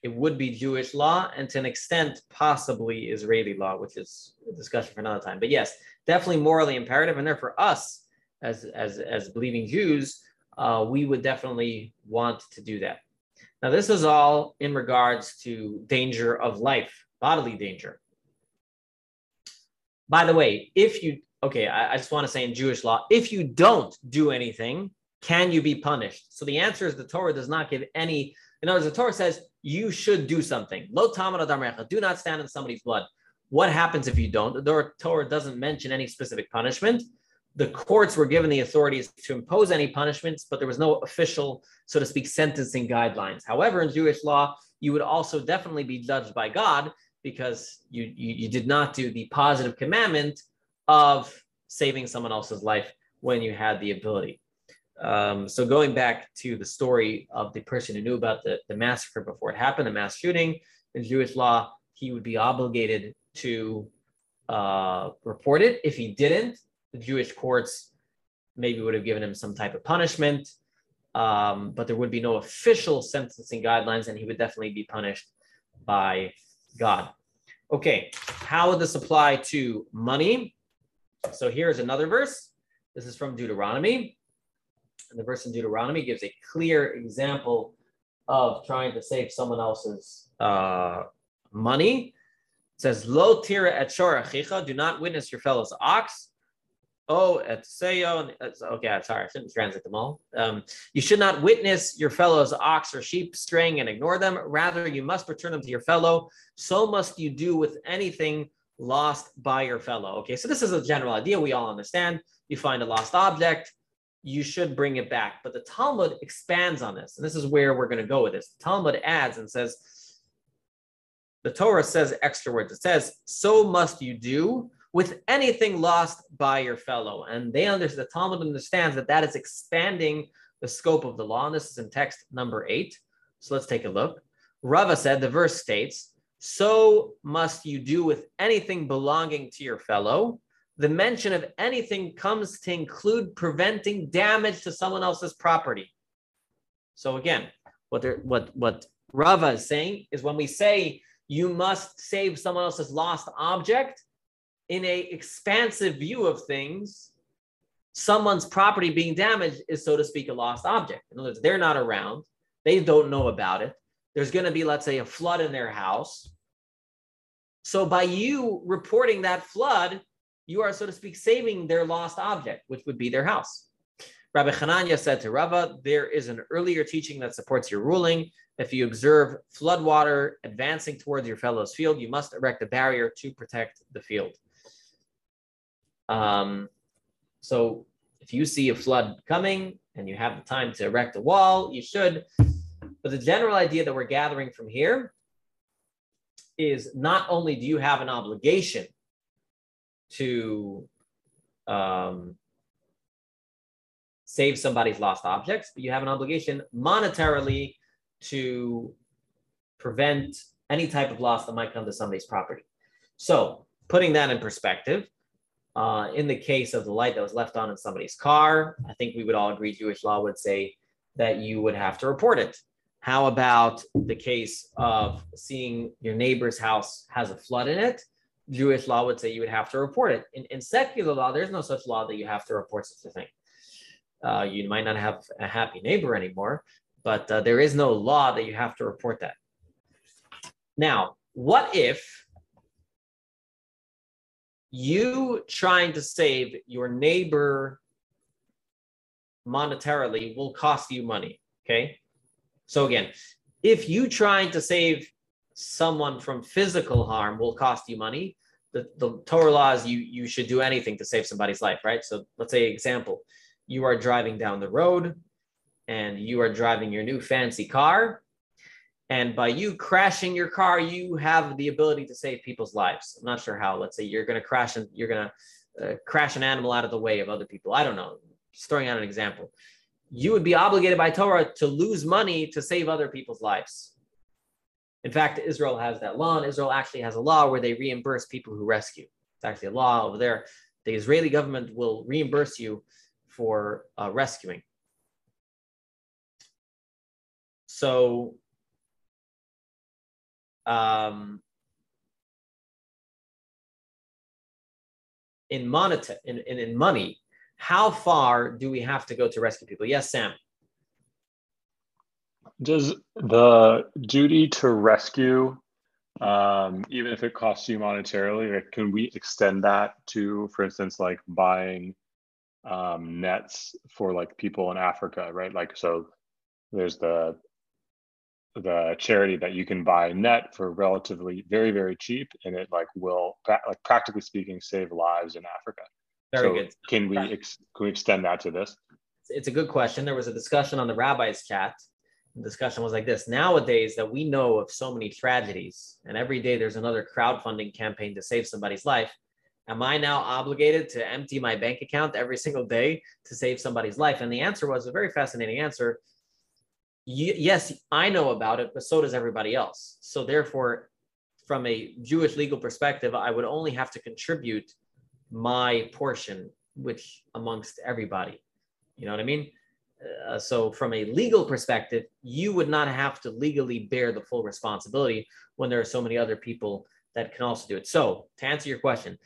It would be Jewish law, and to an extent, possibly Israeli law, which is a discussion for another time. But yes, definitely morally imperative. And therefore, us as as as believing Jews, uh, we would definitely want to do that. Now, this is all in regards to danger of life, bodily danger. By the way, if you okay, I, I just want to say in Jewish law, if you don't do anything, can you be punished? So the answer is the Torah does not give any. In other words, the Torah says you should do something. Lo Do not stand in somebody's blood. What happens if you don't? The Torah doesn't mention any specific punishment. The courts were given the authorities to impose any punishments, but there was no official, so to speak, sentencing guidelines. However, in Jewish law, you would also definitely be judged by God because you, you, you did not do the positive commandment of saving someone else's life when you had the ability. Um, so going back to the story of the person who knew about the, the massacre before it happened, the mass shooting in Jewish law, he would be obligated to uh, report it. If he didn't, the Jewish courts maybe would have given him some type of punishment, um, but there would be no official sentencing guidelines, and he would definitely be punished by God. Okay, how would this apply to money? So here's another verse. This is from Deuteronomy. And the verse in Deuteronomy gives a clear example of trying to save someone else's uh, money. It says, Lo tira et shor achicha, do not witness your fellow's ox. Oh, et seyo. Okay, sorry, I shouldn't translate them all. Um, you should not witness your fellow's ox or sheep straying and ignore them. Rather, you must return them to your fellow. So must you do with anything lost by your fellow. Okay, so this is a general idea we all understand. You find a lost object, you should bring it back. But the Talmud expands on this, and this is where we're going to go with this. The Talmud adds and says, the Torah says extra words. It says, "So must you do with anything lost by your fellow." And they understand. The Talmud understands that that is expanding the scope of the law. And this is in text number eight. So let's take a look. Rava said the verse states, "So must you do with anything belonging to your fellow." The mention of anything comes to include preventing damage to someone else's property. So again, what what what Rava is saying is when we say you must save someone else's lost object in a expansive view of things someone's property being damaged is so to speak a lost object. In other words they're not around. They don't know about it. There's going to be let's say a flood in their house. So by you reporting that flood you are so to speak saving their lost object which would be their house Rabbi Hananya said to Rava, there is an earlier teaching that supports your ruling. If you observe floodwater advancing towards your fellow's field, you must erect a barrier to protect the field. Um, so if you see a flood coming and you have the time to erect a wall, you should. But the general idea that we're gathering from here is not only do you have an obligation to um, save somebody's lost objects, but you have an obligation monetarily to prevent any type of loss that might come to somebody's property. So, putting that in perspective, uh, in the case of the light that was left on in somebody's car, I think we would all agree Jewish law would say that you would have to report it. How about the case of seeing your neighbor's house has a flood in it? Jewish law would say you would have to report it. In, in secular law, there's no such law that you have to report such a thing. Uh, you might not have a happy neighbor anymore, but uh, there is no law that you have to report that. Now, what if you trying to save your neighbor monetarily will cost you money? Okay. So again, if you trying to save someone from physical harm will cost you money, the, the Torah law is you you should do anything to save somebody's life, right? So let's say example, you are driving down the road and you are driving your new fancy car. And by you crashing your car, you have the ability to save people's lives. I'm not sure how. Let's say you're going to crash and you're going to uh, crash an animal out of the way of other people. I don't know. Just throwing out an example. You would be obligated by Torah to lose money to save other people's lives. In fact, Israel has that law, and Israel actually has a law where they reimburse people who rescue. It's actually a law over there. The Israeli government will reimburse you for uh, rescuing. So, um, in monetary, in, in, in money, how far do we have to go to rescue people? Yes, Sam. Does the duty to rescue, um, even if it costs you monetarily, like, can we extend that to, for instance, like buying um, nets for like people in Africa, right? Like, so there's the the charity that you can buy net for relatively very very cheap, and it like will like practically speaking save lives in Africa. Very so good. Can we ex- can we extend that to this? It's a good question. There was a discussion on the rabbi's chat. Discussion was like this: Nowadays, that we know of so many tragedies, and every day there's another crowdfunding campaign to save somebody's life. Am I now obligated to empty my bank account every single day to save somebody's life? And the answer was a very fascinating answer. Yes, I know about it, but so does everybody else. So therefore, from a Jewish legal perspective, I would only have to contribute my portion, which amongst everybody. You know what I mean? Uh, so from a legal perspective, you would not have to legally bear the full responsibility when there are so many other people that can also do it. So to answer your question,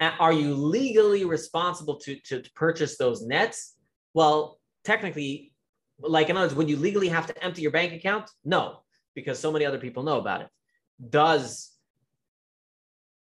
are you legally responsible to, to, to purchase those nets? Well, technically, like in other words, would you legally have to empty your bank account? No, because so many other people know about it. Does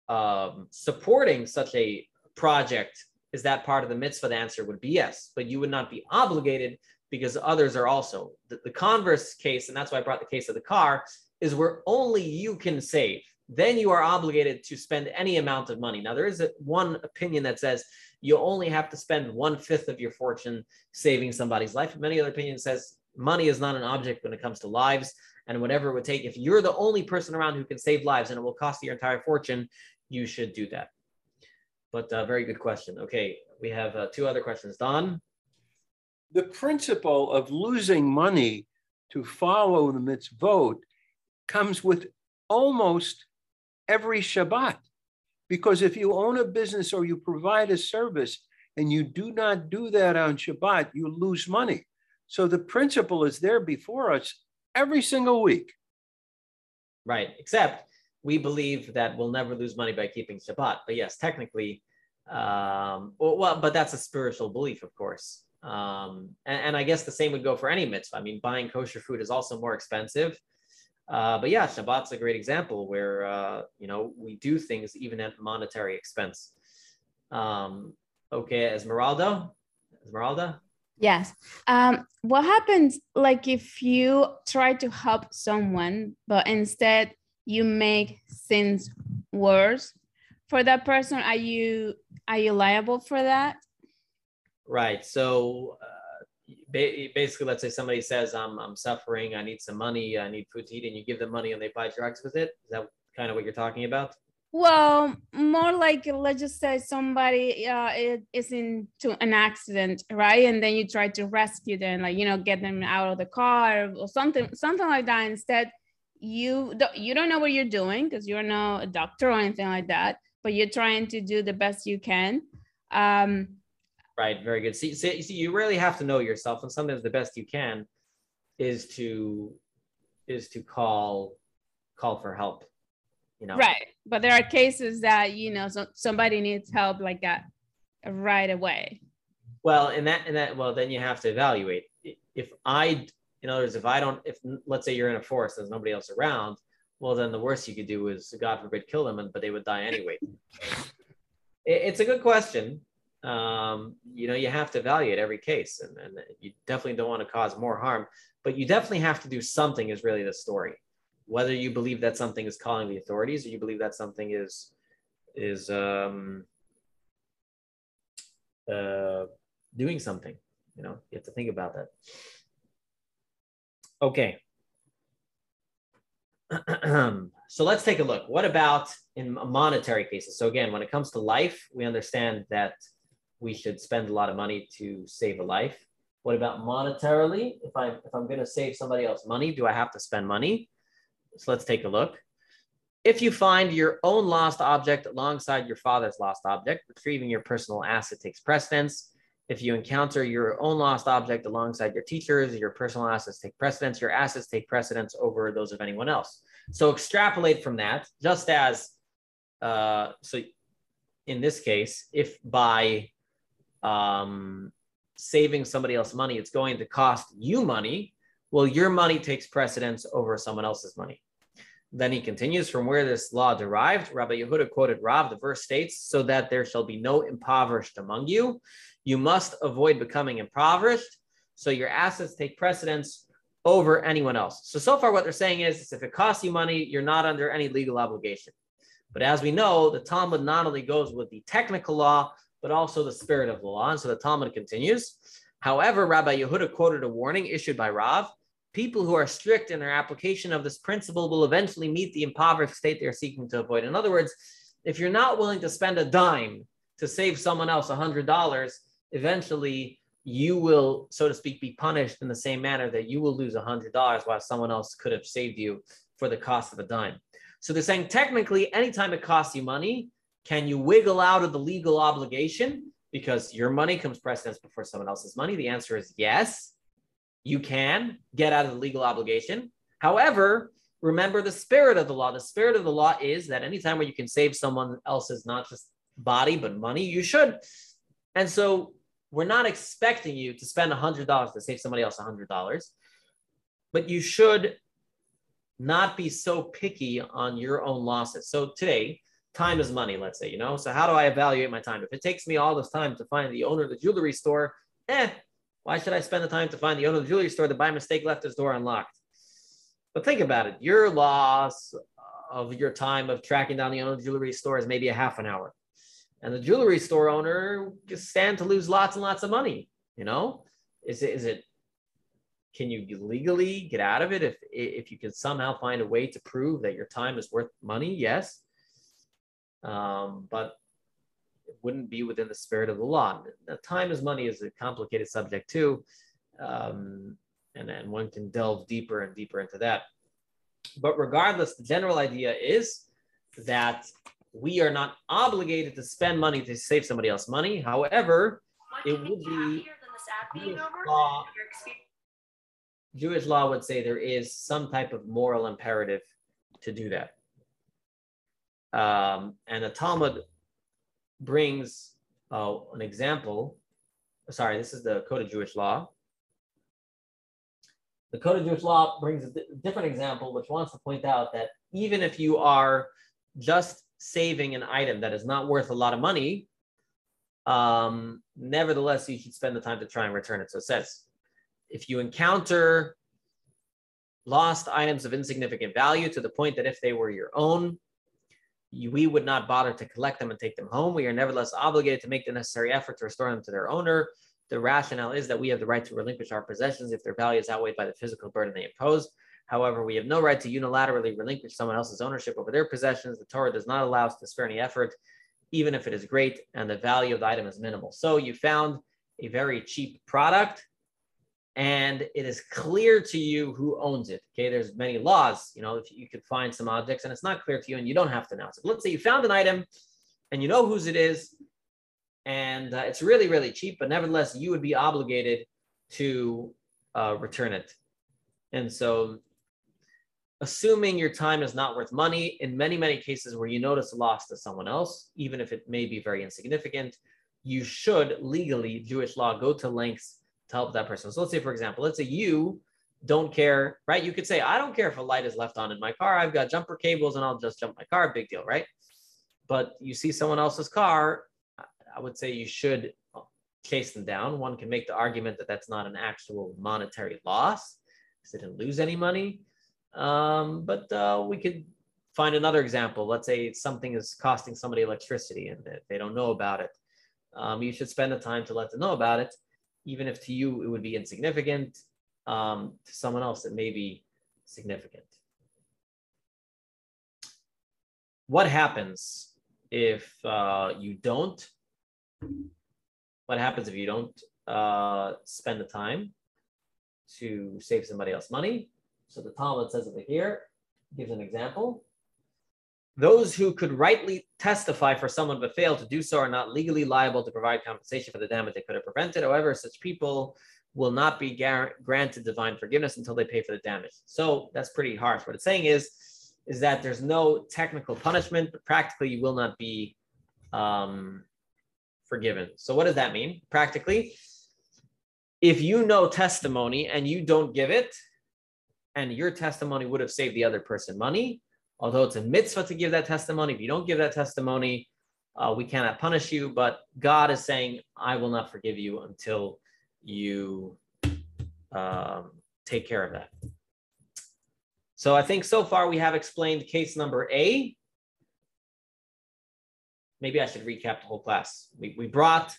um, supporting such a project is that part of the mitzvah? The answer would be yes, but you would not be obligated because others are also. The, the converse case, and that's why I brought the case of the car, is where only you can save then you are obligated to spend any amount of money. Now, there is a, one opinion that says you only have to spend one fifth of your fortune saving somebody's life. Many other opinions says money is not an object when it comes to lives, and whatever it would take, if you're the only person around who can save lives and it will cost your entire fortune, you should do that. But uh, very good question. Okay, we have uh, two other questions. Don? The principle of losing money to follow the mitzvot comes with almost every Shabbat. Because if you own a business or you provide a service and you do not do that on Shabbat, you lose money. So the principle is there before us every single week. Right. Except we believe that we'll never lose money by keeping Shabbat. But yes, technically, um, well, but that's a spiritual belief, of course. Um, and, and I guess the same would go for any mitzvah. I mean, buying kosher food is also more expensive. Uh, but yeah, Shabbat's a great example where uh, you know we do things even at monetary expense. Um, okay, Esmeralda, Esmeralda. Yes. Um, what happens like if you try to help someone, but instead you make things worse for that person? Are you are you liable for that? Right. So. Uh, basically, let's say somebody says, I'm, I'm suffering, I need some money, I need food to eat, and you give them money and they buy drugs with it. Is that kind of what you're talking about? Well, more like let's just say somebody uh, is into an accident, right? And then you try to rescue them, like you know, get them out of the car or something, something like that. Instead, you don't you don't know what you're doing because you're not a doctor or anything like that, but you're trying to do the best you can. Um, Right. Very good. See, see, see, you really have to know yourself, and sometimes the best you can is to is to call call for help. You know, Right. But there are cases that, you know, so, somebody needs help like that right away. Well, in that, in that, well, then you have to evaluate. If I, in other words, if I don't, if let's say you're in a forest, there's nobody else around, well, then the worst you could do is, God forbid, kill them, and but they would die anyway. It- it's a good question. Um, you know, you have to evaluate every case, and, and you definitely don't want to cause more harm, but you definitely have to do something. Is really the story. Whether you believe that something is calling the authorities, or you believe that something is is um, uh, doing something. You know, you have to think about that. Okay. so let's take a look. What about in monetary cases? So again, when it comes to life, we understand that we should spend a lot of money to save a life. What about monetarily? If I'm if I'm going to save somebody else money, do I have to spend money? So let's take a look. If you find your own lost object alongside your father's lost object, retrieving your personal asset takes precedence. If you encounter your own lost object alongside your teachers, your personal assets take precedence. Your assets take precedence over those of anyone else. So extrapolate from that, just as uh, so. In this case, if by um, saving somebody else money, it's going to cost you money. Well, your money takes precedence over someone else's money. Then he continues from where this law derived. Rabbi Yehuda quoted Rav. The verse states, "So that there shall be no impoverished among you." You must avoid becoming impoverished. So your assets take precedence over anyone else. So so far, what they're saying is, is if it costs you money, you're not under any legal obligation. But as we know, the Talmud not only goes with the technical law, but also the spirit of the law. And so the Talmud continues. However, Rabbi Yehuda quoted a warning issued by Rav. People who are strict in their application of this principle will eventually meet the impoverished state they're seeking to avoid. In other words, if you're not willing to spend a dime to save someone else $100, eventually you will, so to speak, be punished in the same manner that you will lose $100 while someone else could have saved you for the cost of a dime. So they're saying technically, anytime it costs you money, can you wiggle out of the legal obligation because your money comes precedence before someone else's money? The answer is yes, you can get out of the legal obligation. However, remember the spirit of the law. The spirit of the law is that anytime where you can save someone else's not just body but money, you should. And so we're not expecting you to spend $100 to save somebody else $100, but you should not be so picky on your own losses. So today, time is money, let's say, you know? So how do I evaluate my time? If it takes me all this time to find the owner of the jewelry store, eh, why should I spend the time to find the owner of the jewelry store that by mistake left his door unlocked? But think about it. Your loss of your time of tracking down the owner of the jewelry store is maybe a half an hour. And the jewelry store owner just stand to lose lots and lots of money. You know, is it, is it, can you legally get out of it if, if you can somehow find a way to prove that your time is worth money? Yes. Um, but wouldn't be within the spirit of the law. Now, time is money is a complicated subject too. Um, and, and one can delve deeper and deeper into that. But regardless, the general idea is that we are not obligated to spend money to save somebody else money. However, it would be Jewish law, Jewish law would say there is some type of moral imperative to do that. Um, and the Talmud brings uh, an example. Sorry, this is the Code of Jewish Law. The Code of Jewish Law brings a different example, which wants to point out that even if you are just saving an item that is not worth a lot of money, um, nevertheless, you should spend the time to try and return it. So it says, if you encounter lost items of insignificant value to the point that if they were your own, we would not bother to collect them and take them home. We are nevertheless obligated to make the necessary effort to restore them to their owner. The rationale is that we have the right to relinquish our possessions if their value is outweighed by the physical burden they impose. However, we have no right to unilaterally relinquish someone else's ownership over their possessions. The Torah does not allow us to spare any effort, even if it is great and the value of the item is minimal. So you found a very cheap product and it is clear to you who owns it. Okay, there's many laws. You know, if you could find some objects and it's not clear to you and you don't have to announce it. Let's say you found an item and you know whose it is and uh, it's really, really cheap, but nevertheless, you would be obligated to uh, return it. And so assuming your time is not worth money, in many, many cases where you notice a loss to someone else, even if it may be very insignificant, you should legally, Jewish law, go to lengths to help that person. So let's say, for example, let's say you don't care, right? You could say, I don't care if a light is left on in my car. I've got jumper cables and I'll just jump my car. Big deal, right? But you see someone else's car, I would say you should chase them down. One can make the argument that that's not an actual monetary loss because they didn't lose any money. Um, but uh, we could find another example. Let's say something is costing somebody electricity and they don't know about it. Um, you should spend the time to let them know about it, even if to you it would be insignificant. Um, to someone else, it may be significant. What happens if uh, you don't? What happens if you don't uh, spend the time to save somebody else money? So the Talmud says over here, gives an example. Those who could rightly testify for someone but fail to do so are not legally liable to provide compensation for the damage they could have prevented. However, such people will not be granted divine forgiveness until they pay for the damage. So that's pretty harsh. What it's saying is, is that there's no technical punishment, but practically you will not be um, forgiven. So what does that mean? Practically, if you know testimony and you don't give it, and your testimony would have saved the other person money. Although it's a mitzvah to give that testimony, if you don't give that testimony, uh, we cannot punish you. But God is saying, I will not forgive you until you um, take care of that. So I think so far we have explained case number A. Maybe I should recap the whole class. We, we brought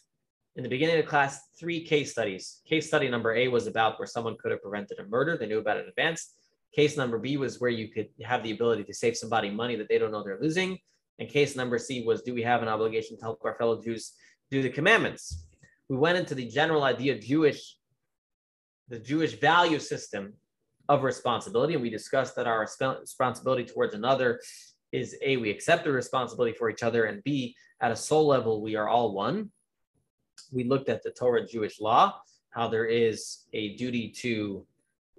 in the beginning of the class three case studies. Case study number A was about where someone could have prevented a murder. They knew about it in advance. Case number B was where you could have the ability to save somebody money that they don't know they're losing. And case number C was do we have an obligation to help our fellow Jews do the commandments? We went into the general idea of Jewish, the Jewish value system of responsibility. And we discussed that our responsibility towards another is A, we accept the responsibility for each other, and B, at a soul level, we are all one we looked at the Torah Jewish law, how there is a duty to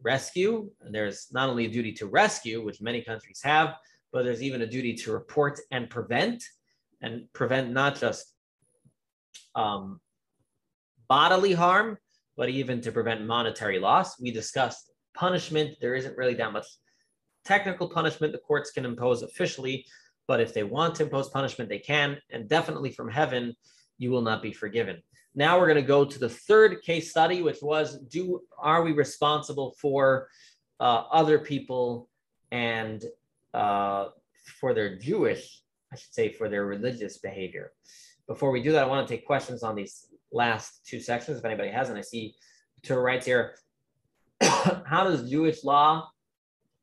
rescue. And there's not only a duty to rescue, which many countries have, but there's even a duty to report and prevent, and prevent not just um, bodily harm, but even to prevent monetary loss. We discussed punishment. There isn't really that much technical punishment the courts can impose officially, but if they want to impose punishment, they can. And definitely from heaven, you will not be forgiven. Now we're going to go to the third case study, which was do are we responsible for uh, other people and uh, for their Jewish, I should say, for their religious behavior. Before we do that, I want to take questions on these last two sections. If anybody has, and I see to the right here, how does Jewish law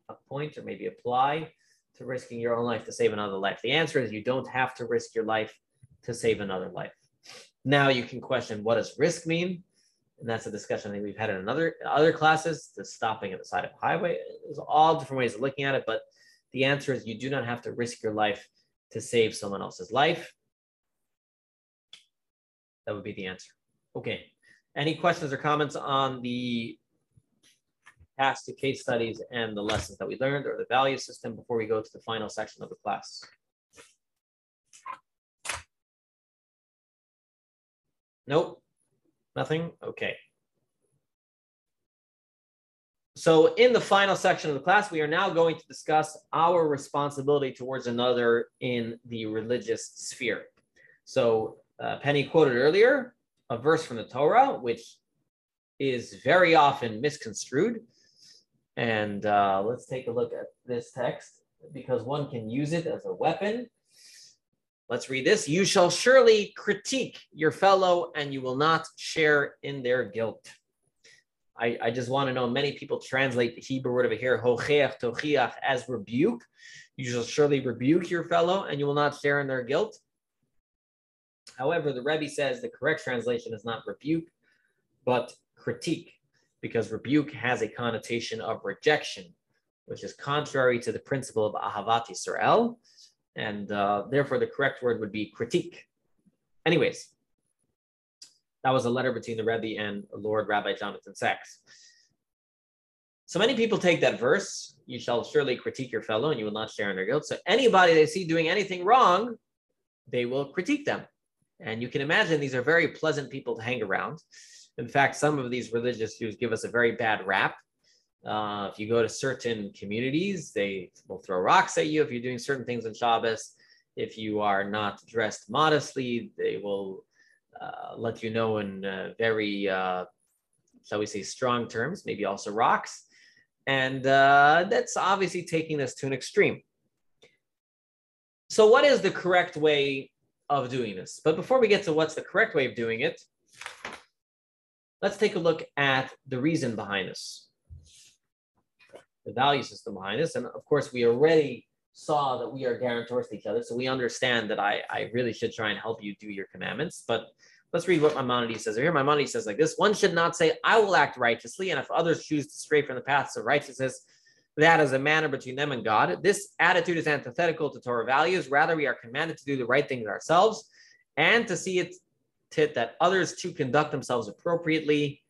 appoint or maybe apply to risking your own life to save another life? The answer is you don't have to risk your life to save another life. Now you can question what does risk mean? And that's a discussion that we've had in another other classes, the stopping at the side of a highway. There's all different ways of looking at it, but the answer is you do not have to risk your life to save someone else's life. That would be the answer. Okay. Any questions or comments on the past case studies and the lessons that we learned or the value system before we go to the final section of the class? Nope, nothing. Okay. So in the final section of the class, we are now going to discuss our responsibility towards another in the religious sphere. So uh, Penny quoted earlier a verse from the Torah, which is very often misconstrued. And uh, let's take a look at this text because one can use it as a weapon Let's read this. You shall surely critique your fellow and you will not share in their guilt. I, I just want to know many people translate the Hebrew word over here, as rebuke. You shall surely rebuke your fellow and you will not share in their guilt. However, the Rebbe says the correct translation is not rebuke, but critique, because rebuke has a connotation of rejection, which is contrary to the principle of Ahavat Yisrael, and uh, therefore the correct word would be critique. Anyways, that was a letter between the Rebbe and Lord Rabbi Jonathan Sacks. So many people take that verse, you shall surely critique your fellow and you will not share in their guilt. So anybody they see doing anything wrong, they will critique them. And you can imagine these are very pleasant people to hang around. In fact, some of these religious Jews give us a very bad rap. Uh, if you go to certain communities, they will throw rocks at you if you're doing certain things on Shabbos. If you are not dressed modestly, they will uh, let you know in uh, very, uh, shall we say, strong terms, maybe also rocks. And uh, that's obviously taking this to an extreme. So, what is the correct way of doing this? But before we get to what's the correct way of doing it, let's take a look at the reason behind this, the value system behind this. And of course, we already saw that we are guarantors to each other. So we understand that I, I really should try and help you do your commandments. But let's read what Maimonides says here. Maimonides says like this One should not say, I will act righteously. And if others choose to stray from the paths of righteousness, that is a manner between them and God. This attitude is antithetical to Torah values. Rather, we are commanded to do the right things ourselves and to see it tit that others to conduct themselves appropriately.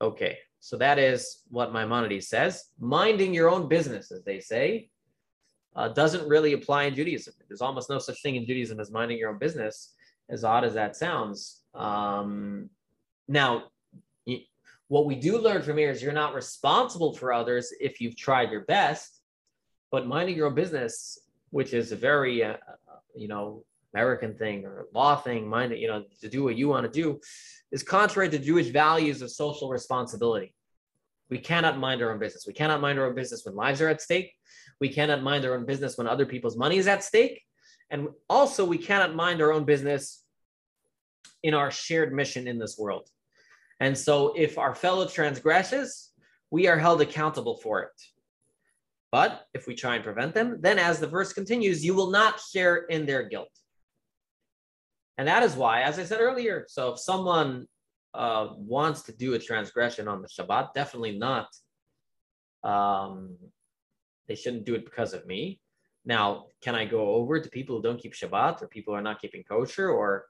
Okay, so that is what Maimonides says. Minding your own business, as they say, uh, doesn't really apply in Judaism. There's almost no such thing in Judaism as minding your own business, as odd as that sounds. Um, now, what we do learn from here is you're not responsible for others if you've tried your best, but minding your own business, which is a very, uh, you know, American thing or law thing, mind it, you know, to do what you want to do, is contrary to Jewish values of social responsibility. We cannot mind our own business. We cannot mind our own business when lives are at stake. We cannot mind our own business when other people's money is at stake. And also, we cannot mind our own business in our shared mission in this world. And so, if our fellow transgresses, we are held accountable for it. But if we try and prevent them, then as the verse continues, you will not share in their guilt. And that is why, as I said earlier, so if someone uh, wants to do a transgression on the Shabbat, definitely not. Um, they shouldn't do it because of me. Now, can I go over to people who don't keep Shabbat or people who are not keeping kosher? Or,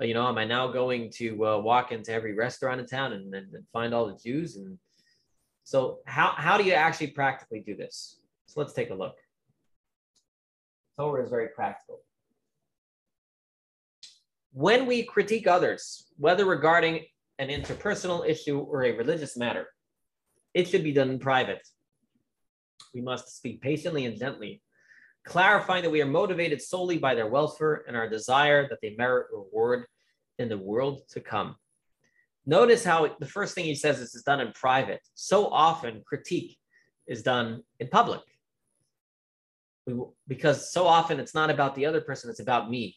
uh, you know, am I now going to uh, walk into every restaurant in town and, and, and find all the Jews? And so, how, how do you actually practically do this? So, let's take a look. Torah is very practical. When we critique others, whether regarding an interpersonal issue or a religious matter, it should be done in private. We must speak patiently and gently, clarifying that we are motivated solely by their welfare and our desire that they merit reward in the world to come. Notice how the first thing he says is done in private. So often, critique is done in public. We, because so often it's not about the other person, it's about me.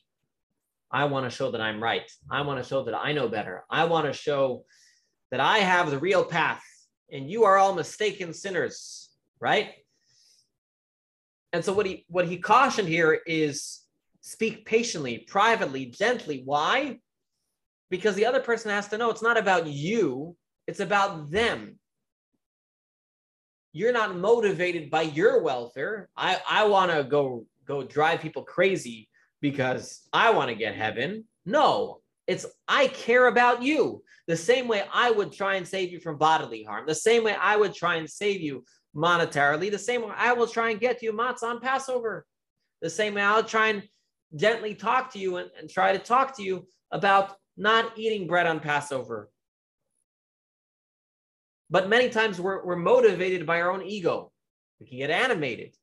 I want to show that I'm right. I want to show that I know better. I want to show that I have the real path and you are all mistaken sinners, right? And so what he what he cautioned here is speak patiently, privately, gently. Why? Because the other person has to know it's not about you, it's about them. You're not motivated by your welfare. I, I want to go go drive people crazy because I want to get heaven. No, it's I care about you. The same way I would try and save you from bodily harm, the same way I would try and save you monetarily, the same way I will try and get you matzah on Passover, the same way I'll try and gently talk to you and, and try to talk to you about not eating bread on Passover. But many times we're, we're motivated by our own ego. We can get animated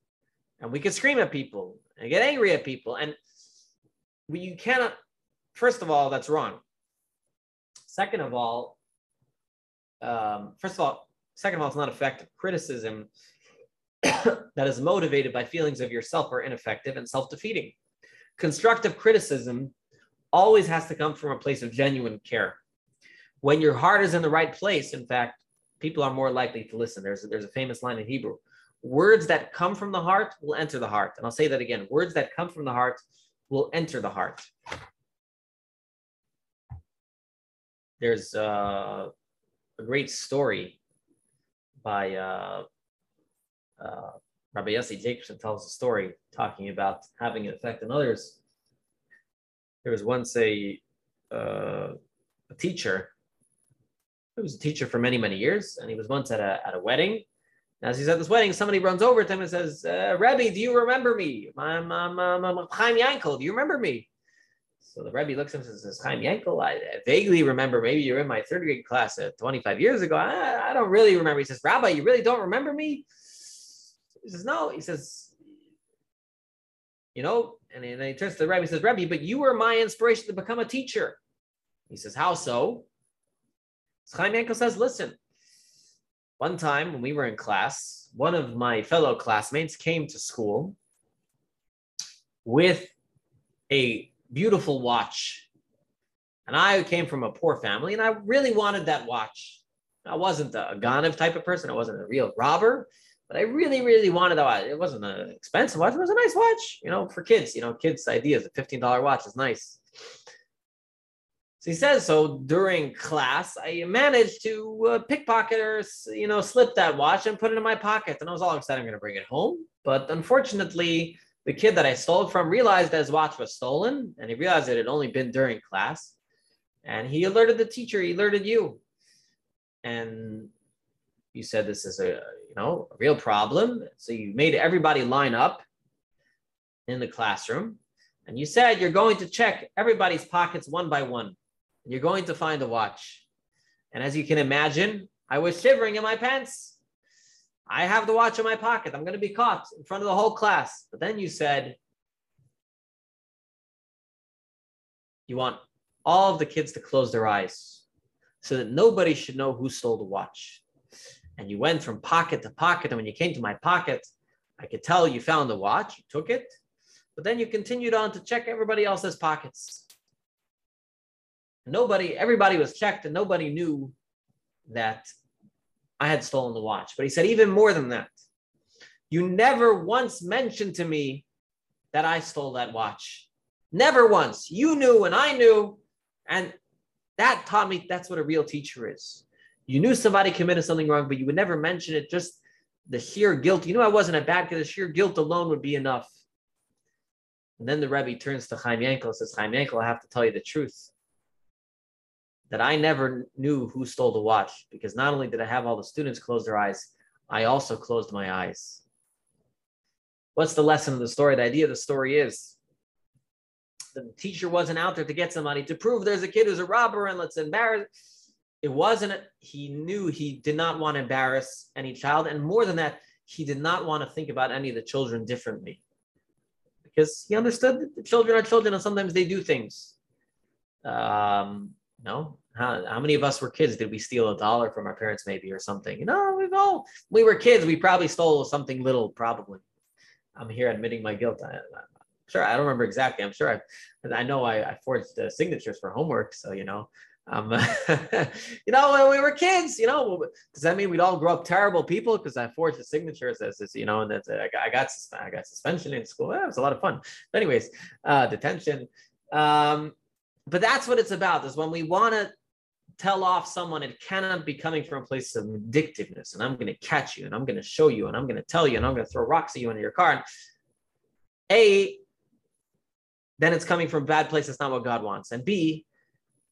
and we can scream at people and get angry at people. And you cannot, first of all, that's wrong. Second of all, um, first of all, second of all, it's not effective. Criticism that is motivated by feelings of yourself are ineffective and self defeating. Constructive criticism always has to come from a place of genuine care. When your heart is in the right place, in fact, people are more likely to listen. There's, there's a famous line in Hebrew words that come from the heart will enter the heart. And I'll say that again words that come from the heart will enter the heart. There's uh, a great story by uh, uh, Rabbi Yossi Jacobson tells a story talking about having an effect on others. There was once a, uh, a teacher He was a teacher for many, many years, and he was once at a, at a wedding. As he's at this wedding, somebody runs over to him and says, uh, Rebbe, do you remember me? I'm, I'm, I'm, I'm Chaim Yankel. Do you remember me? So the Rebbe looks at him and says, Chaim Yankel, I, I vaguely remember. Maybe you're in my third grade class at 25 years ago. I, I don't really remember. He says, Rabbi, you really don't remember me? He says, No. He says, You know, and then he turns to the Rebbe and says, Rebbe, but you were my inspiration to become a teacher. He says, How so? Chaim Yankel says, Listen, one time when we were in class, one of my fellow classmates came to school with a beautiful watch. And I came from a poor family and I really wanted that watch. I wasn't a Ganav type of person. I wasn't a real robber, but I really, really wanted that watch. It wasn't an expensive watch. It was a nice watch, you know, for kids, you know, kids' ideas. A $15 watch is nice. He says, so during class, I managed to uh, pickpocket or, you know, slip that watch and put it in my pocket. And I was all excited I'm going to bring it home. But unfortunately, the kid that I stole from realized that his watch was stolen and he realized it had only been during class. And he alerted the teacher, he alerted you. And you said this is a you know a real problem. So you made everybody line up in the classroom. And you said you're going to check everybody's pockets one by one. You're going to find a watch. And as you can imagine, I was shivering in my pants. I have the watch in my pocket. I'm going to be caught in front of the whole class. But then you said, you want all of the kids to close their eyes so that nobody should know who stole the watch. And you went from pocket to pocket. And when you came to my pocket, I could tell you found the watch, you took it, but then you continued on to check everybody else's pockets. Nobody, everybody was checked, and nobody knew that I had stolen the watch. But he said, even more than that, you never once mentioned to me that I stole that watch. Never once. You knew and I knew. And that taught me that's what a real teacher is. You knew somebody committed something wrong, but you would never mention it. Just the sheer guilt. You knew I wasn't a bad kid. The sheer guilt alone would be enough. And then the Rebbe turns to Chaim Yankel and says, Chaim Yankel, I have to tell you the truth that I never knew who stole the watch because not only did I have all the students close their eyes, I also closed my eyes. What's the lesson of the story? The idea of the story is the teacher wasn't out there to get somebody to prove there's a kid who's a robber and let's embarrass. It wasn't, he knew he did not want to embarrass any child. And more than that, he did not want to think about any of the children differently because he understood that the children are children and sometimes they do things. Um, no, how, how many of us were kids? Did we steal a dollar from our parents, maybe, or something? You know, we've all, we were kids. We probably stole something little, probably. I'm here admitting my guilt. I, am sure I don't remember exactly. I'm sure I, I know I, I forged the signatures for homework. So, you know, um, you know, when we were kids, you know, does that mean we'd all grow up terrible people? Because I forged the signatures as this, you know, and that's I got, I got, I got suspension in school. Yeah, it was a lot of fun. But anyways, uh, detention. Um, but that's what it's about is when we want to tell off someone it cannot be coming from a place of vindictiveness and i'm going to catch you and i'm going to show you and i'm going to tell you and i'm going to throw rocks at you into your car and a then it's coming from bad place that's not what god wants and b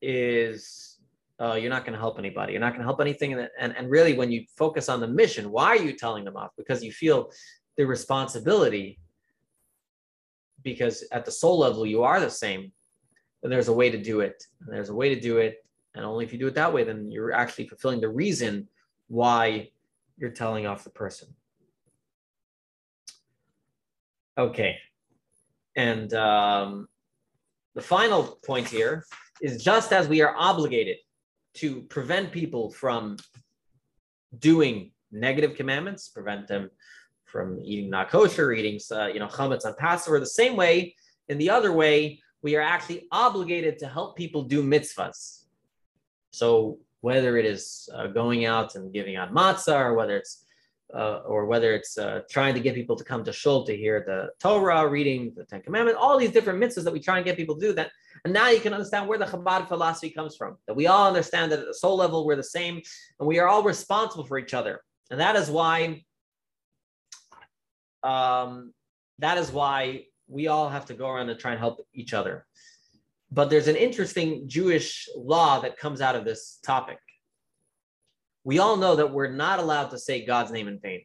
is uh, you're not going to help anybody you're not going to help anything and, and, and really when you focus on the mission why are you telling them off? Because you feel the responsibility because at the soul level you are the same there's a way to do it. And there's a way to do it. And only if you do it that way, then you're actually fulfilling the reason why you're telling off the person. Okay. And um, the final point here is just as we are obligated to prevent people from doing negative commandments, prevent them from eating not kosher, eating uh, you know chametz on Passover, the same way in the other way we are actually obligated to help people do mitzvahs. So whether it is uh, going out and giving out matzah, or whether it's uh, or whether it's uh, trying to get people to come to shul to hear the Torah, reading the Ten Commandments, all these different mitzvahs that we try and get people to do that. And now you can understand where the Chabad philosophy comes from. That we all understand that at the soul level we're the same, and we are all responsible for each other. And that is why, um, that is why we all have to go around and try and help each other. But there's an interesting Jewish law that comes out of this topic. we all know that we're not allowed to say God's name in vain.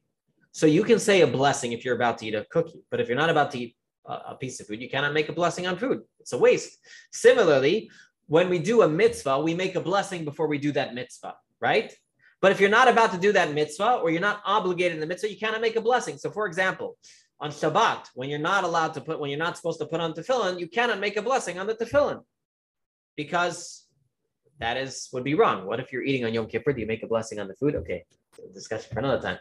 So you can say a blessing if you're about to eat a cookie, but if you're not about to eat a, piece of food, you cannot make a blessing on food. It's a waste. Similarly, when we do a mitzvah, we make a blessing before we do that mitzvah, right? But if you're not about to do that mitzvah or you're not obligated in the mitzvah, you cannot make a blessing. So, for example, on Shabbat, when you're not allowed to put, when you're not supposed to put on tefillin, you cannot make a blessing on the tefillin because that is would be wrong. What if you're eating on Yom Kippur? Do you make a blessing on the food? Okay, discussion for another time.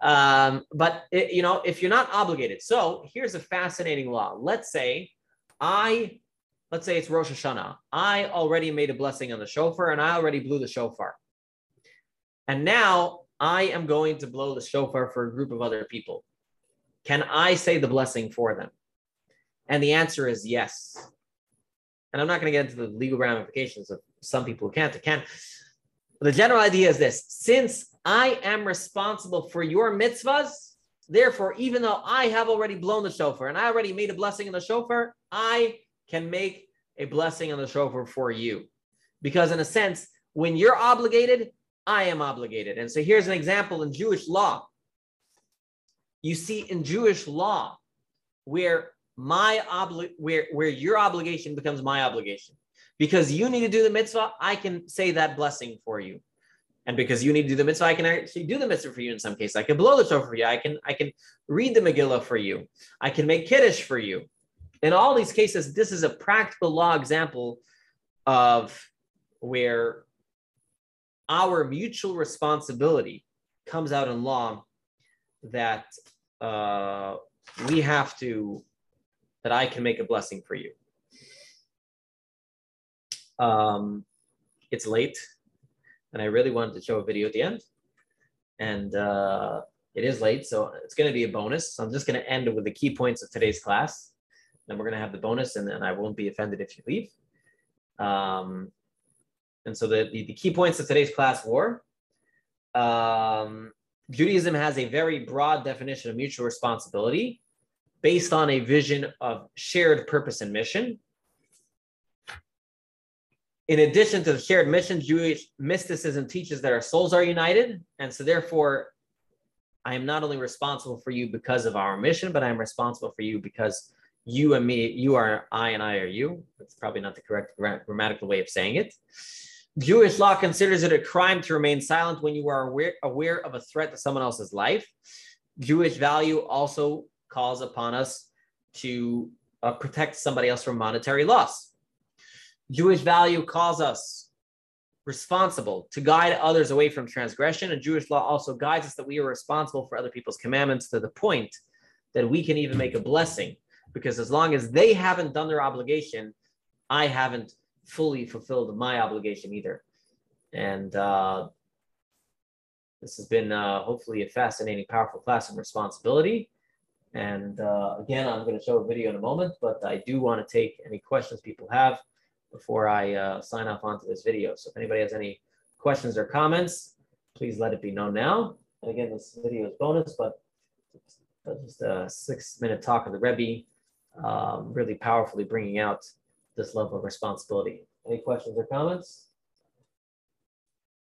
Um, but it, you know, if you're not obligated, so here's a fascinating law. Let's say I, let's say it's Rosh Hashanah. I already made a blessing on the shofar, and I already blew the shofar. And now I am going to blow the shofar for a group of other people. Can I say the blessing for them? And the answer is yes. And I'm not going to get into the legal ramifications of some people who can't, can. The general idea is this since I am responsible for your mitzvahs, therefore, even though I have already blown the shofar and I already made a blessing in the shofar, I can make a blessing on the shofar for you. Because, in a sense, when you're obligated, I am obligated. And so here's an example in Jewish law. You see in Jewish law where my obli- where where your obligation becomes my obligation. Because you need to do the mitzvah, I can say that blessing for you. And because you need to do the mitzvah, I can actually do the mitzvah for you in some cases. I can blow the shofar for you. I can I can read the Megillah for you. I can make kiddush for you. In all these cases, this is a practical law example of where our mutual responsibility comes out in law that uh, we have to, that I can make a blessing for you. Um, it's late, and I really wanted to show a video at the end. And uh, it is late, so it's going to be a bonus. So I'm just going to end with the key points of today's class. Then we're going to have the bonus, and then I won't be offended if you leave. Um, and so the, the, the key points of today's class were um, Judaism has a very broad definition of mutual responsibility based on a vision of shared purpose and mission. In addition to the shared mission, Jewish mysticism teaches that our souls are united. And so, therefore, I am not only responsible for you because of our mission, but I am responsible for you because you and me, you are I and I are you. That's probably not the correct grammatical way of saying it. Jewish law considers it a crime to remain silent when you are aware, aware of a threat to someone else's life. Jewish value also calls upon us to uh, protect somebody else from monetary loss. Jewish value calls us responsible to guide others away from transgression. And Jewish law also guides us that we are responsible for other people's commandments to the point that we can even make a blessing. Because as long as they haven't done their obligation, I haven't fully fulfilled my obligation either. And uh, this has been uh, hopefully a fascinating, powerful class in responsibility. And uh, again, I'm going to show a video in a moment, but I do want to take any questions people have before I uh, sign off onto this video. So if anybody has any questions or comments, please let it be known now. And again, this video is bonus, but just a six minute talk of the Rebbe, um, really powerfully bringing out this level of responsibility. Any questions or comments?